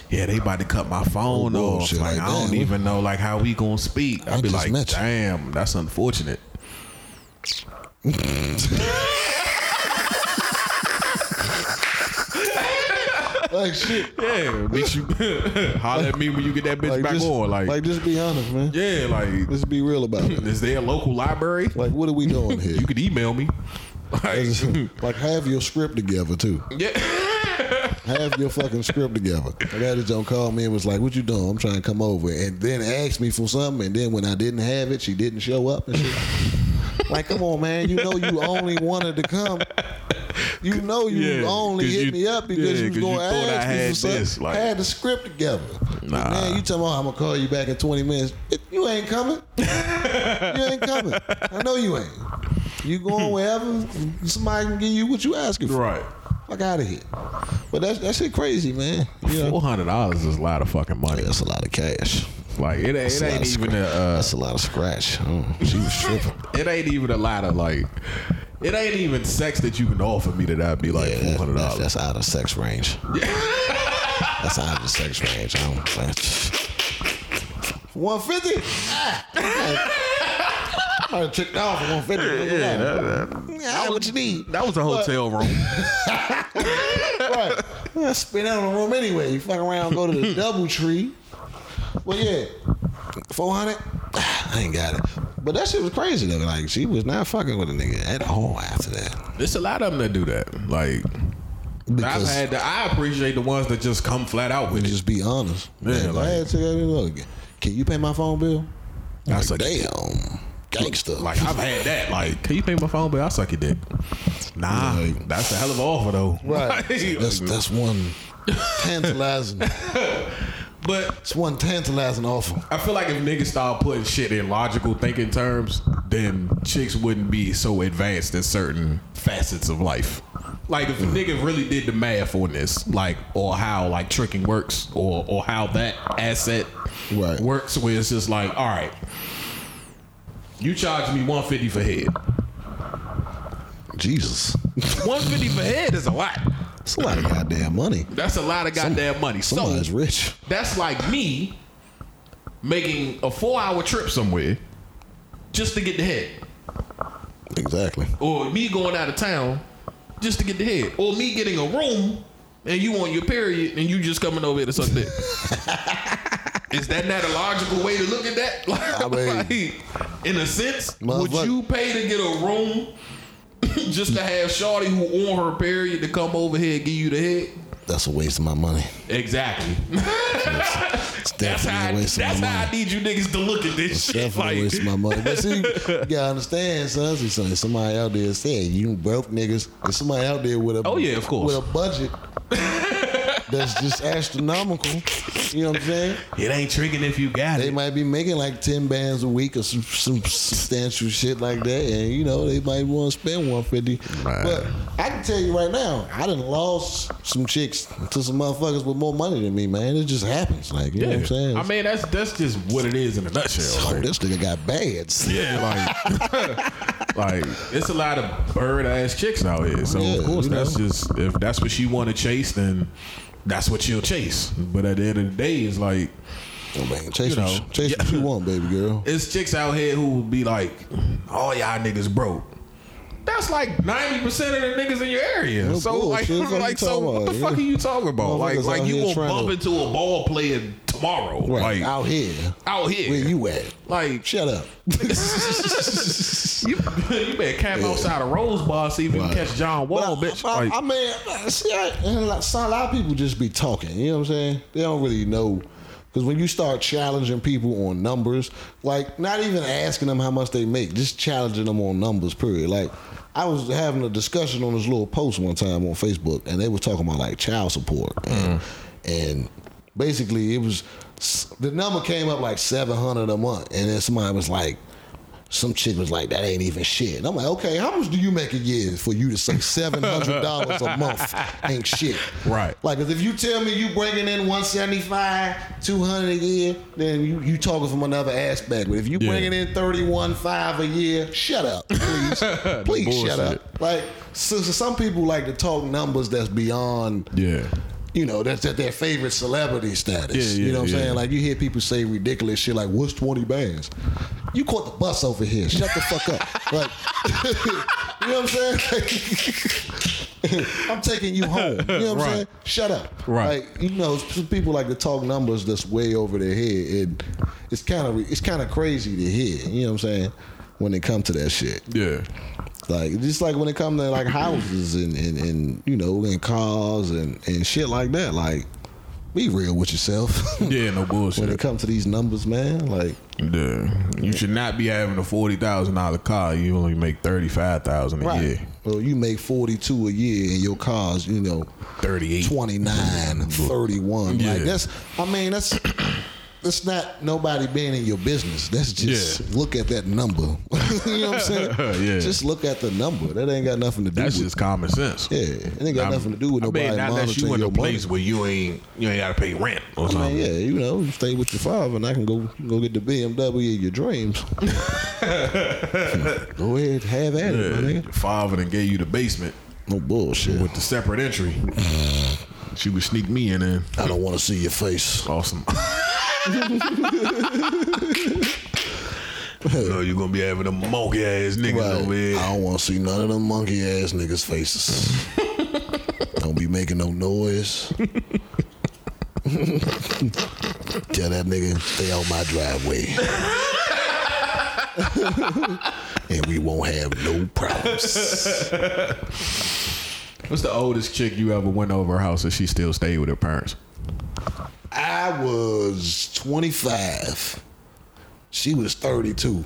yeah, they about to cut my phone Oh, off. Like, like I don't even know like how we gonna speak. I I'd be like, damn, that's unfortunate. Like, shit. Yeah, bitch, you holler at me when you get that bitch Like, back just, on. Like, like, just be honest, man. yeah, like Let's be real about it. is there a local library? Like, what are we doing here? You could email me. Like, like, have your script together, too. yeah. Have your fucking script together. I got this don't call me and was like, "What you doing?" I'm trying to come over, and then asked me for something, and then when I didn't have it, she didn't show up and shit. like, come on, man, you know you only wanted to come. You know you Yeah, only hit you- me up because yeah, you was going to I ask me for something. like- had the script together. Nah. Man, you talking about I'm gonna call you back in 20 minutes? You ain't coming. you ain't coming. I know you ain't. You going wherever somebody can give you what you asking for. Right. Fuck out of here. But that's that shit crazy, man. You know? Four hundred dollars is a lot of fucking money. That's a lot of cash. Like it, ain't- it ain't even scratch. a. Uh, That's a lot of scratch. Oh, she was tripping. it ain't even a lot of like. It ain't even sex that you can offer me that I'd be like Yeah, four that- hundred that's, dollars. that's out of sex range. that's out of the sex range. I don't. One fifty. Ah. I tricked off at one fifty. Yeah, yeah, what you need? That was a hotel room. right. I spin out of the room anyway. You fuck around, go to the double tree. Well, yeah, four hundred. I ain't got it. But that shit was crazy though. Like she was not fucking with a nigga at all after that. There's a lot of them that do that. Like I've had. The, I appreciate the ones that just come flat out with it. just be honest. Yeah, Man, like- I had to look, can you pay my phone bill? I Like, suck your damn, gangster. Like I've had that. Like, can you pay my phone bill? I suck your dick. Nah, Like- that's a hell of an offer though. right. That's that's one tantalizing. but It's one tantalizing offer. I feel like if niggas start putting shit in logical thinking terms, then chicks wouldn't be so advanced in certain facets of life. Like if a mm. nigga really did the math on this, like or how like tricking works, or or how that asset Right. works, where it's just like, all right, you charge me one fifty for head. Jesus, One fifty for head is a lot. It's a lot of goddamn money. That's a lot of goddamn money. So Somebody's rich. that's like me making a four hour trip somewhere just to get the head. Exactly. Or me going out of town just to get the head. Or me getting a room and you on your period and you just coming over here to suck dick. Is that not a logical way to look at that? Like, I mean- like, in a sense, would you pay to get a room just to have Shorty who on her period to come over here and give you the head? That's a waste of my money. Exactly. It's That's how, a I, that's how money. I need you niggas to look at this It's shit. definitely a Like, waste of my money. But see, you gotta understand, son. Son, somebody out there said you broke niggas. There's somebody out there with a Oh, yeah, of course. with a budget that's just astronomical. You know what I'm saying? it ain't tricking if you got They it. They might be making like ten bands a week or some, some substantial shit like that, and you know they might want to spend one fifty. But I can tell you right now, I done lost some chicks to some motherfuckers with more money than me, man. It just happens, like you know what I'm saying. I mean, that's that's just what it is in a nutshell. oh, like. this nigga got bads. Yeah, like, like it's a lot of bird ass chicks out here. So Yeah, of course, that's know. just if that's what she want to chase, then that's what she'll chase. But at the end of the day, it's like Oh, man, chase, You what, know, you- chase what you want, baby girl. it's chicks out here who will be like, "All y'all niggas broke." That's like ninety percent of the niggas in your area. So like, like, so what the about? fuck are you talking about? Like, like you gonna bump to- into a ball player tomorrow? Right Like out here, out here, where you at? like Shut up. you, you better camp outside a Rose Bar see if you can catch John Wall, But bitch. I, Like, I mean, see, I, like, so a lot of people just be talking. You know what I'm saying? They don't really know. Because when you start challenging people on numbers, like not even asking them how much they make, just challenging them on numbers, period. Like, I was having a discussion on this little post one time on Facebook, and they were talking about like child support. And, mm. and basically, it was the number came up like 700 a month. And then somebody was like, some chick was like, that ain't even shit. And I'm like, okay, how much do you make a year for you to say seven hundred dollars a month ain't shit? Right. Like, 'cause if you tell me you bringing in one seventy five, two hundred a year, then you you talking from another aspect. But if you Yeah. bringing in thirty one five a year, shut up, please, please shut up. Like, so, so some people like to talk numbers that's beyond Yeah. You know, that's at their favorite celebrity status. Yeah, you know what yeah, I'm yeah. saying? Like you hear people say ridiculous shit like, "What's 20 bands?" You caught the bus over here. Shut the fuck up. Like, you know what I'm saying? I'm taking you home. You know what I'm saying? Shut up. Right. Like, you know, some people like to talk numbers that's way over their head. And it's kind of it's kind of crazy to hear. You know what I'm saying? When it comes to that shit. Yeah. Like just like when it comes to like houses and, and, and you know and cars and, and shit like that. Like be real with yourself. Yeah, no bullshit. when it comes to these numbers, man. Like Yeah. You should not be having a forty thousand dollar car. You only make thirty five thousand a right. year. Well, you make forty two a year and your car's you know Thirty eight. 29, 31. Yeah. Like that's I mean that's that's not nobody being in your business. That's just Yeah. look at that number. you know what I'm saying? Yeah. Just look at the number. That ain't got nothing to do That's with just common sense. Yeah, it ain't got I'm- nothing to do with I nobody mean, not that you in a place money. where you ain't you ain't gotta pay rent or I something. mean, yeah, you know, you stay with your father, and I can go go get the BMW of your dreams. go ahead, have at it, my Yeah. nigga. Father then gave you the basement No bullshit. with the separate entry. Mm. she would sneak me in there. I don't want to see your face. Awesome. No, you're gonna be having a monkey ass niggas Right. over here. I don't want to see none of them monkey ass niggas' faces. don't be making no noise. Tell that nigga stay out my driveway. and we won't have no problems. What's the oldest chick you ever went over her house and she still stayed with her parents? I was 25. She was 32.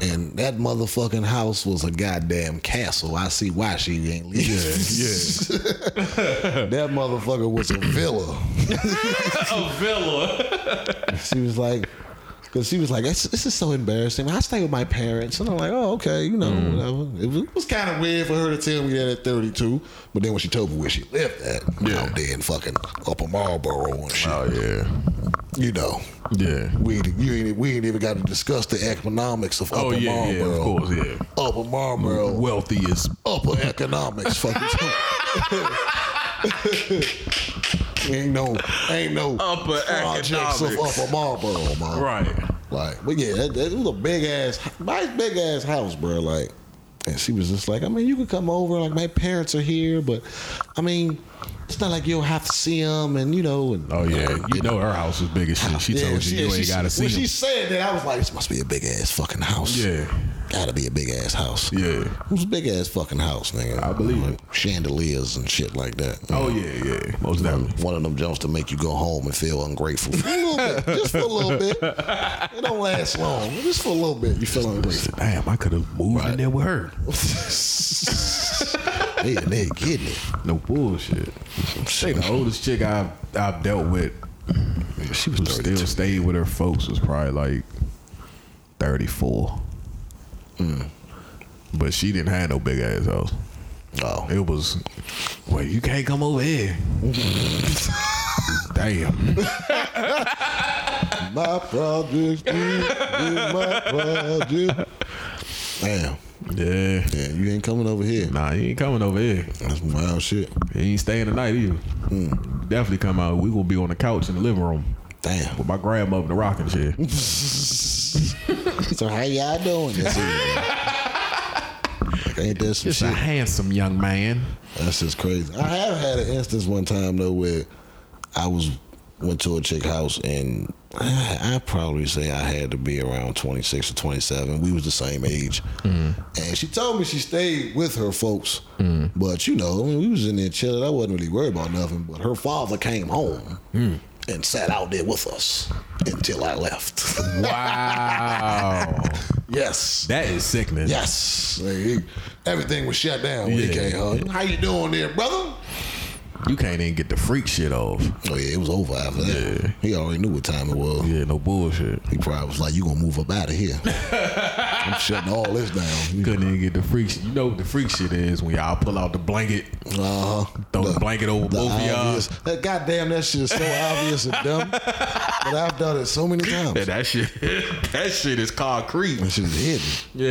And that motherfucking house was a goddamn castle. I see why she ain't leaving. Yeah, that motherfucker was a villa. A villa. She was like, because she was like, this, this is so embarrassing. I stay with my parents. And I'm like, oh, okay, you know, mm. whatever. It was, was kind of weird for her to tell me that at 32. But then when she told me where she lived at, Yeah. out there in fucking Upper Marlboro and shit, Oh yeah. you know. Yeah. We ain't, we ain't even got to discuss the economics of Upper Oh yeah, yeah, Marlboro. of course, yeah. Upper Marlboro, Wealthiest. upper economics. Fucking ain't no, ain't no Upper projects of. Upper Marlboro, man. Right. Like, but yeah, that, that was a big ass, nice big ass house, bro. Like, and she was just like, I mean, you could come over. Like, my parents are here, but I mean, it's not like you'll have to see them, and you know, and Oh yeah. You know her house was big as shit. She Yeah, told you yeah, you she- ain't gotta see When she said that, I was like, this must be a big ass fucking house. Yeah. Gotta be a big ass house. Yeah. It was a big ass fucking house, nigga. I believe Like, it. Chandeliers and shit like that. Oh yeah, yeah. Most definitely. One of them jumps to make you go home and feel ungrateful. For a little bit. Just for a little bit. It don't last long. Just for a little bit. You feel ungrateful. Damn, I could have moved in there with her. hey, nigga getting it. No bullshit. Say the oldest chick I've I've dealt with, She was who still 32. stayed with her folks was probably like thirty four. But she didn't have no big ass house. Oh. It was, well, you can't come over here. Damn. My project is my project. Damn. Yeah. Yeah, you ain't coming over here. Nah, you ain't coming over here. That's wild shit. You ain't staying the night either. Hmm. Definitely come out. We gonna be on the couch in the living room Damn. with my grandmother in the rocking chair. So how y'all doing this evening? Ain't that some Just a handsome young man. That's just crazy. I have had an instance one time though where I was went to a chick house and I, I probably say I had to be around 26 or 27. We was the same age, mm. and she told me she stayed with her folks. Mm. But you know, I mean, we was in there chilling. I wasn't really worried about nothing. But her father came home mm. And sat out there with us until I left. Wow. yes. that is sickness. Yes, he- everything was shut down when he Yeah. came home. How you doing there, brother? You can't even get the freak shit off. Oh yeah, it was over after that. Yeah. He already knew what time it was. Yeah, no bullshit. He probably was like, "You gonna move up out of here?" I'm shutting all this down. You Couldn't even get the freak shit. You know what the freak shit is when y'all pull out the blanket, Uh huh. throw the, blanket over both of y'all. obvious. That goddamn that shit is so obvious and dumb. But I've done it so many times. Yeah, that shit, that shit is concrete. That shit is hidden.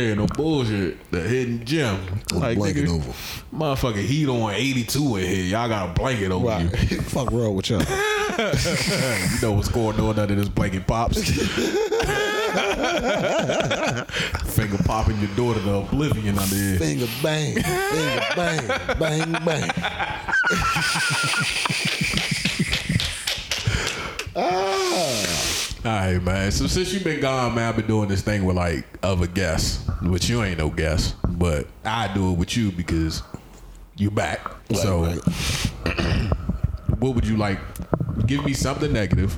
Yeah, no bullshit. The hidden gem. With a blanket over. Motherfucking heat on 82 in here. Y'all got a blanket over Right. you. Fuck wrong with y'all. You know what's going on under this blanket pops. Finger popping your daughter to oblivion under here. Finger bang. Finger bang. Bang bang. ah. All right, man. So since you've been gone, man, I've been doing this thing with like other guests, which you ain't no guest, but I do it with you because you back. so, right. what would you like? Give me something negative,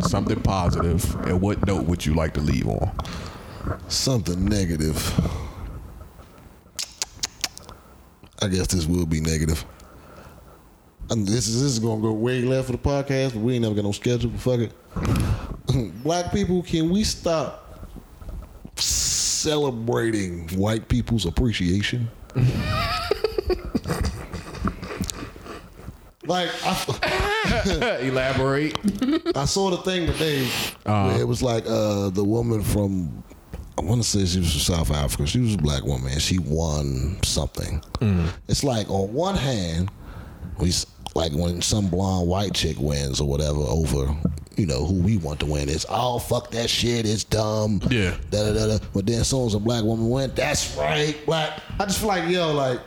something positive, and what note would you like to leave on? Something negative. I guess this will be negative. And this is this is gonna go way left for the podcast, but we ain't never got no schedule. But fuck it. Black people, can we stop celebrating white people's appreciation? like I, Elaborate. I saw the thing today where it was like uh, the woman from I want to say she was from South Africa. She was a black woman and she won something. It's like on one hand, we like when some blonde white chick wins or whatever over, you know, who we want to win. It's oh fuck that shit. It's dumb. Yeah. Da da da. But then as soon as a black woman went, that's right, black. I just feel like yo, like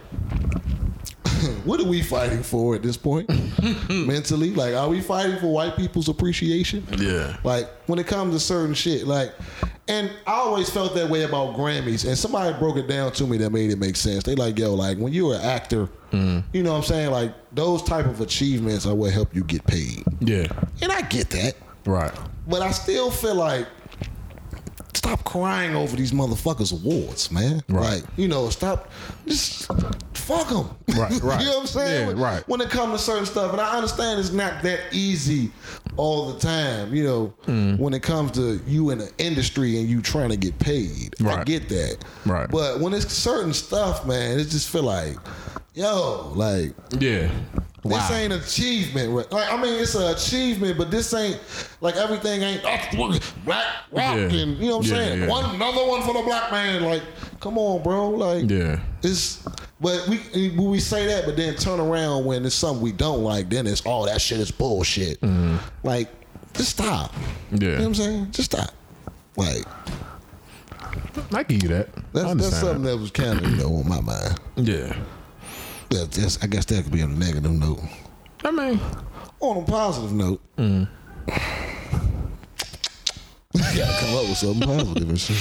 what are we fighting for at this point? Mentally like are we fighting for white people's appreciation? Yeah. like when it comes to certain shit like and i always felt that way about grammys and somebody broke it down to me that made it make sense. They like yo like when you're an actor mm. you know what i'm saying? Like those type of achievements are what help you get paid. Yeah. and i get that. Right. but i still feel like stop crying over these motherfuckers awards man Right. like you know stop just fuck them Right, right. you know what i'm saying Yeah, when, right. when it comes to certain stuff and i understand it's not that easy all the time you know Mm. when it comes to you in the industry and you trying to get paid i Right. get that Right. but when it's certain stuff man it just feel like yo like Yeah. This ain't achievement. right? Like I mean, it's an achievement, but this ain't like everything ain't oh, black rock Yeah. and you know what I'm Yeah, saying. yeah. One another one for the black man. Like, come on, bro. Like, Yeah. it's. But we when we say that, but then turn around when it's something we don't like, then it's oh that shit is bullshit. Mm-hmm. Like, just stop. Yeah. You know what I'm saying? Just stop. Like I give you that. That's that's something that was kind of you know on my mind. Yeah. That, that's, I guess that could be on a negative note. I mean, On a positive note, Mm. you gotta come up with something positive and shit.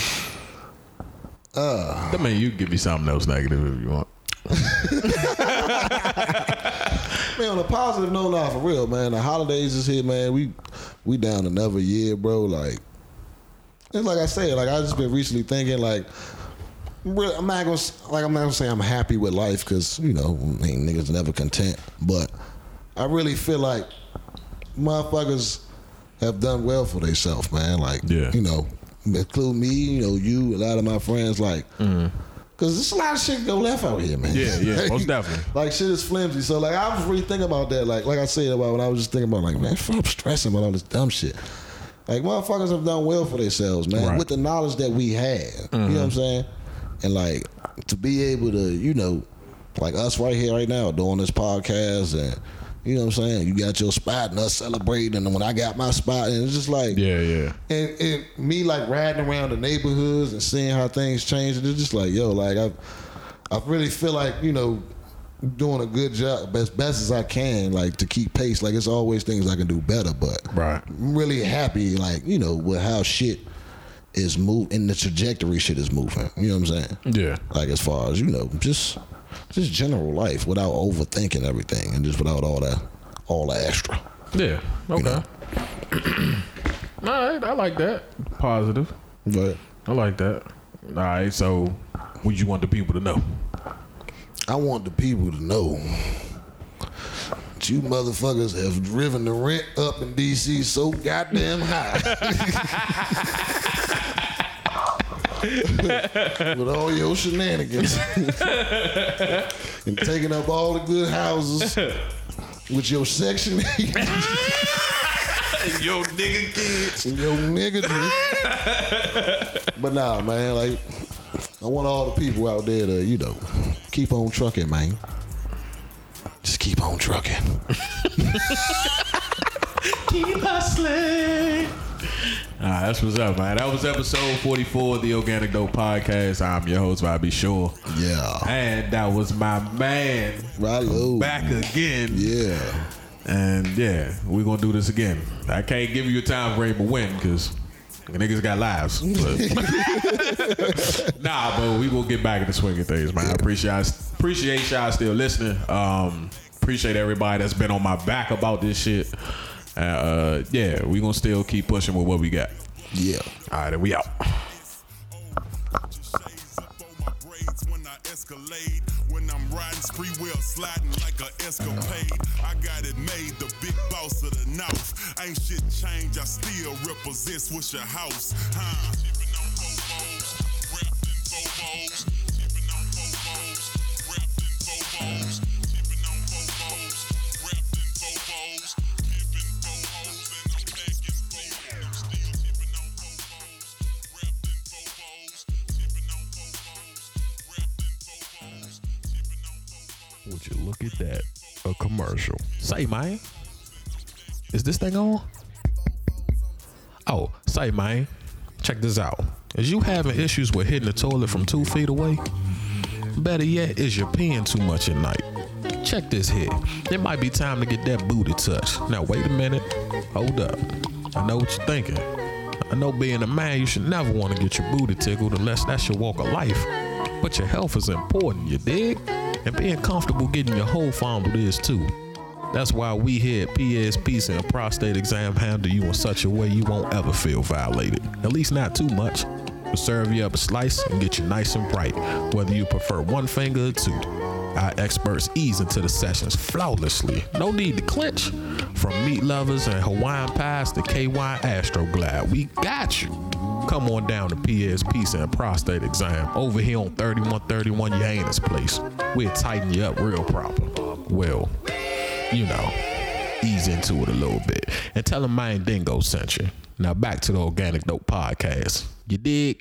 I mean, you can give me something else negative if you want. Man, on a positive note, now for real, man. The holidays is here, man. We we down another year, bro. Like it's like I said, like I just been recently thinking, like really, I'm not gonna like I'm not gonna say I'm happy with life because you know I mean, niggas never content, but I really feel like motherfuckers have done well for themselves, man. Like Yeah. you know, include me, you know, you, a lot of my friends, like. Mm-hmm. Cause there's a lot of shit go left out here, man. Yeah, yeah, most definitely. like shit is flimsy. So like I was really thinking about that. Like like I said about when I was just thinking about like man, stop stressing about all this dumb shit. Like motherfuckers have done well for themselves, man, Right. with the knowledge that we have. You know what I'm mm-hmm. saying? And like to be able to, you know, like us right here right now doing this podcast and you know what I'm saying? You got your spot and us celebrating and when I got my spot and it's just like Yeah, yeah. and, and me like riding around the neighborhoods and seeing how things change, and it's just like, yo, like I, I really feel like you know, doing a good job, best best as I can, like to keep pace. Like it's always things I can do better, but Right. I'm really happy, like you know, with how shit is moving and the trajectory shit is moving. You know what I'm saying? Yeah. Like as far as you know, just just general life without overthinking everything and just without all that all the extra. Yeah. Okay. All right. I like that. Positive. But I like that. All right. So, what you want the people to know? I want the people to know that you motherfuckers have driven the rent up in DC so goddamn high. with all your shenanigans and taking up all the good houses with your section eight Yo, nigga kids. and your nigga. but nah, man, like I want all the people out there to, you know, keep on trucking, man. Just keep on trucking. Keep hustling. Ah, that's what's up, man. That was episode 44 of the Organic Dope Podcast. I'm your host, Bobby Shore. Yeah. And that was my man Ralo. back again. Yeah. And yeah, we're gonna do this again. I can't give you a time frame to win because niggas got lives. But nah, but we will get back in the swing of things, man. I appreciate y'all, appreciate y'all still listening. Um, appreciate everybody that's been on my back about this shit. Uh, uh, yeah, we gonna still keep pushing with what we got. Yeah. All right, then we out. my braids when I escalade. When I'm riding spree wheel sliding like a escapade. I got it made, the big boss of the north. Ain't shit changed, I still represent Swisher House. Huh? Look at that? A commercial. Say, man. Is this thing on? Oh, say, man. Check this out. Is you having issues with hitting the toilet from two feet away? Better yet, is you peeing too much at night? Check this here. It might be time to get that booty touch. Now, wait a minute. Hold up. I know what you're thinking. I know being a man, you should never want to get your booty tickled unless that's your walk of life. But your health is important, you dig? And being comfortable getting your whole fondled is too. That's why we here at PSP and prostate exam handle you in such a way you won't ever feel violated. At least not too much. We'll serve you up a slice and get you nice and bright, whether you prefer one finger or two. Our experts ease into the sessions flawlessly. No need to clinch. From meat lovers and Hawaiian pies to KY Astroglide, we got you. Come on down to PS Pizza and Prostate Exam over here on 3131 Yanis Place. We'll tighten you up real proper. Well, you know, ease into it a little bit. And tell them Mind Dingo sent you. Now back to the Organic Dope Podcast. Jadi.